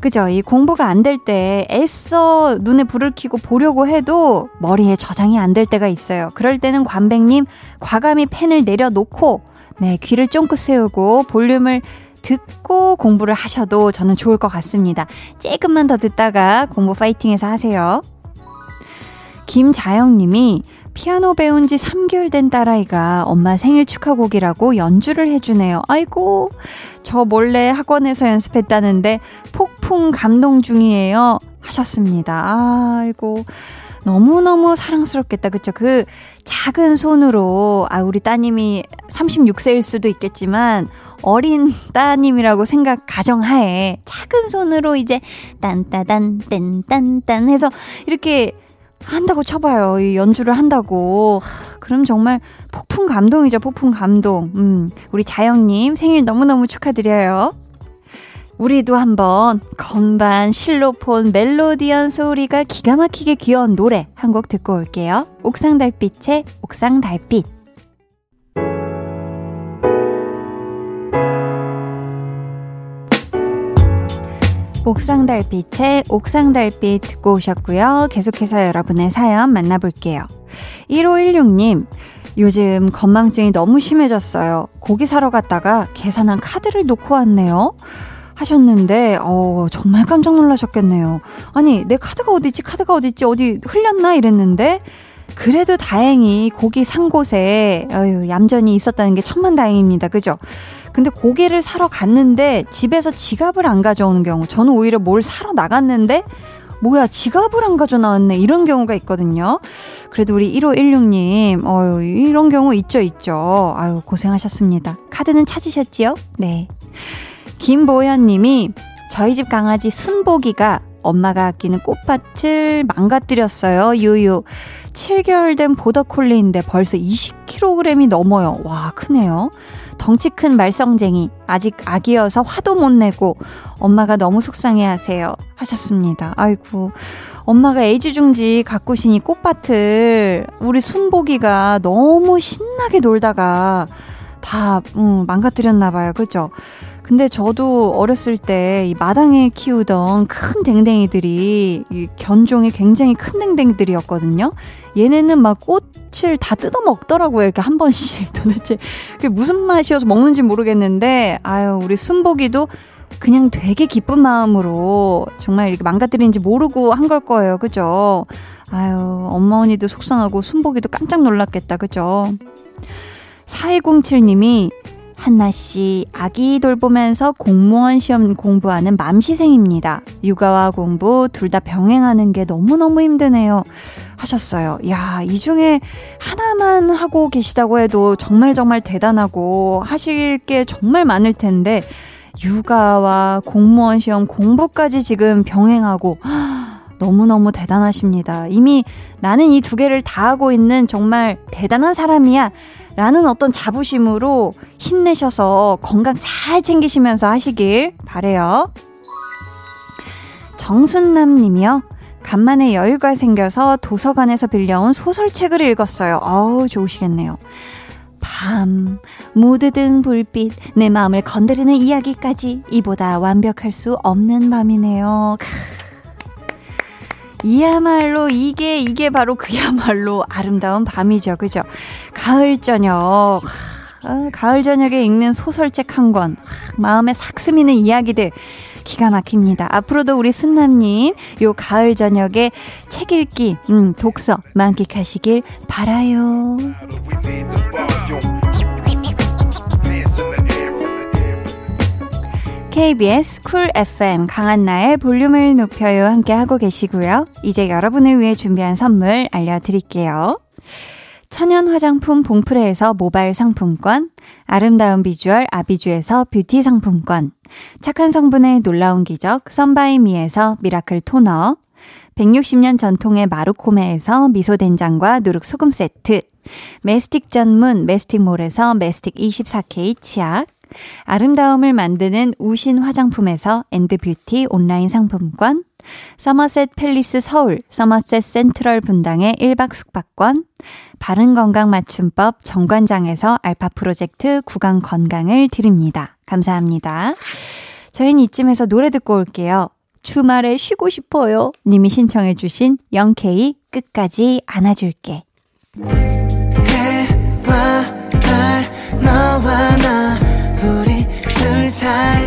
Speaker 1: 그죠? 이 공부가 안 될 때 애써 눈에 불을 켜고 보려고 해도 머리에 저장이 안 될 때가 있어요. 그럴 때는 관백님 과감히 펜을 내려놓고 네, 귀를 쫑긋 세우고 볼륨을 듣고 공부를 하셔도 저는 좋을 것 같습니다. 조금만 더 듣다가 공부 파이팅해서 하세요. 김자영 님이 피아노 배운 지 3개월 된 딸아이가 엄마 생일 축하곡이라고 연주를 해주네요. 아이고, 저 몰래 학원에서 연습했다는데 폭풍 감동 중이에요. 하셨습니다. 아이고. 너무너무 사랑스럽겠다. 그쵸? 그 작은 손으로, 아, 우리 따님이 36세일 수도 있겠지만, 어린 따님이라고 생각 가정하에 작은 손으로 이제 딴따단, 딴딴딴 해서 이렇게 한다고 쳐봐요. 이 연주를 한다고. 그럼 정말 폭풍 감동이죠, 폭풍 감동. 음, 우리 자영님 생일 너무너무 축하드려요. 우리도 한번 건반, 실로폰, 멜로디언 소리가 기가 막히게 귀여운 노래 한 곡 듣고 올게요. 옥상 달빛의 옥상 달빛. 옥상달빛의 옥상달빛 듣고 오셨고요. 계속해서 여러분의 사연 만나볼게요. 1516님, 요즘 건망증이 너무 심해졌어요. 고기 사러 갔다가 계산한 카드를 놓고 왔네요. 하셨는데, 어, 정말 깜짝 놀라셨겠네요. 아니, 내 카드가 어디지? 카드가 어디지? 어디 흘렸나? 이랬는데, 그래도 다행히 고기 산 곳에, 어휴, 얌전히 있었다는 게 천만 다행입니다. 그죠? 근데 고기를 사러 갔는데 집에서 지갑을 안 가져오는 경우, 저는 오히려 뭘 사러 나갔는데 뭐야, 지갑을 안 가져 나왔네. 이런 경우가 있거든요. 그래도 우리 1516님, 어유 이런 경우 있죠, 있죠. 아유, 고생하셨습니다. 카드는 찾으셨지요? 네. 김보현 님이 저희 집 강아지 순복이가 엄마가 아끼는 꽃밭을 망가뜨렸어요. 유유. 7개월 된 보더콜리인데 벌써 20kg이 넘어요. 와, 크네요. 덩치 큰 말썽쟁이. 아직 아기여서 화도 못 내고 엄마가 너무 속상해 하세요. 하셨습니다. 아이고. 엄마가 애지중지 가꾸시니 꽃밭을 우리 순복이가 너무 신나게 놀다가 다 음, 망가뜨렸나 봐요. 그죠? 근데 저도 어렸을 때 이 마당에 키우던 큰 댕댕이들이 이 견종이 굉장히 큰 댕댕이들이었거든요. 얘네는 막 꽃을 다 뜯어 먹더라고요. 이렇게 한 번씩 도대체 그게 무슨 맛이어서 먹는지 모르겠는데 아유 우리 순복이도 그냥 되게 기쁜 마음으로 정말 이렇게 망가뜨린지 모르고 한 걸 거예요. 그죠? 아유 엄마 언니도 속상하고 순복이도 깜짝 놀랐겠다. 그죠? 4207님이 한나씨, 아기 돌보면서 공무원 시험 공부하는 맘시생입니다. 육아와 공부 둘 다 병행하는 게 너무너무 힘드네요. 하셨어요. 야, 이 중에 하나만 하고 계시다고 해도 정말 정말 대단하고 하실 게 정말 많을 텐데, 육아와 공무원 시험 공부까지 지금 병행하고, 너무너무 대단하십니다. 이미 나는 이 두 개를 다 하고 있는 정말 대단한 사람이야. 라는 어떤 자부심으로 힘내셔서 건강 잘 챙기시면서 하시길 바래요. 정순남 님이요. 간만에 여유가 생겨서 도서관에서 빌려온 소설책을 읽었어요. 어우, 좋으시겠네요. 밤, 무드 등 불빛, 내 마음을 건드리는 이야기까지 이보다 완벽할 수 없는 밤이네요. 이야말로 이게 이게 바로 그야말로 아름다운 밤이죠. 그죠? 가을 저녁. 아, 가을 저녁에 읽는 소설책 한 권. 마음에 싹 스미는 이야기들. 기가 막힙니다. 앞으로도 우리 순남님, 요 가을 저녁에 책 읽기, 음, 독서 만끽하시길 바라요. KBS 쿨 FM 강한나의 볼륨을 높여요 함께 하고 계시고요. 이제 여러분을 위해 준비한 선물 알려드릴게요. 천연 화장품 봉프레에서 모바일 상품권, 아름다운 비주얼 아비주에서 뷰티 상품권, 착한 성분의 놀라운 기적 썬바이미에서 미라클 토너, 160년 전통의 마루코메에서 미소된장과 누룩소금 세트, 메스틱 전문 메스틱몰에서 메스틱 24K 치약, 아름다움을 만드는 우신 화장품에서 엔드뷰티 온라인 상품권, 서머셋 팰리스 서울, 서머셋 센트럴 분당의 1박 숙박권, 바른건강 맞춤법 정관장에서 알파 프로젝트 구강 건강을 드립니다. 감사합니다. 저희는 이쯤에서 노래 듣고 올게요. 주말에 쉬고 싶어요. 님이 신청해주신 영케이 끝까지 안아줄게. 해와 달, 너와 나. 우리 둘 사이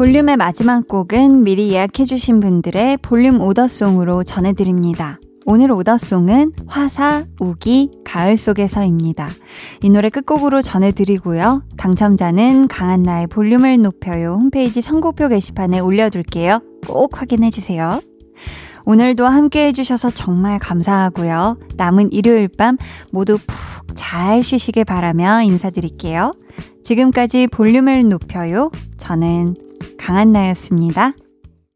Speaker 1: 볼륨의 마지막 곡은 미리 예약해주신 분들의 볼륨 오더송으로 전해드립니다. 오늘 오더송은 화사, 우기, 가을 속에서입니다. 이 노래 끝곡으로 전해드리고요. 당첨자는 강한나의 볼륨을 높여요 홈페이지 선곡표 게시판에 올려둘게요. 꼭 확인해주세요. 오늘도 함께 해주셔서 정말 감사하고요. 남은 일요일 밤 모두 푹 잘 쉬시길 바라며 인사드릴게요. 지금까지 볼륨을 높여요. 저는 강한나였습니다.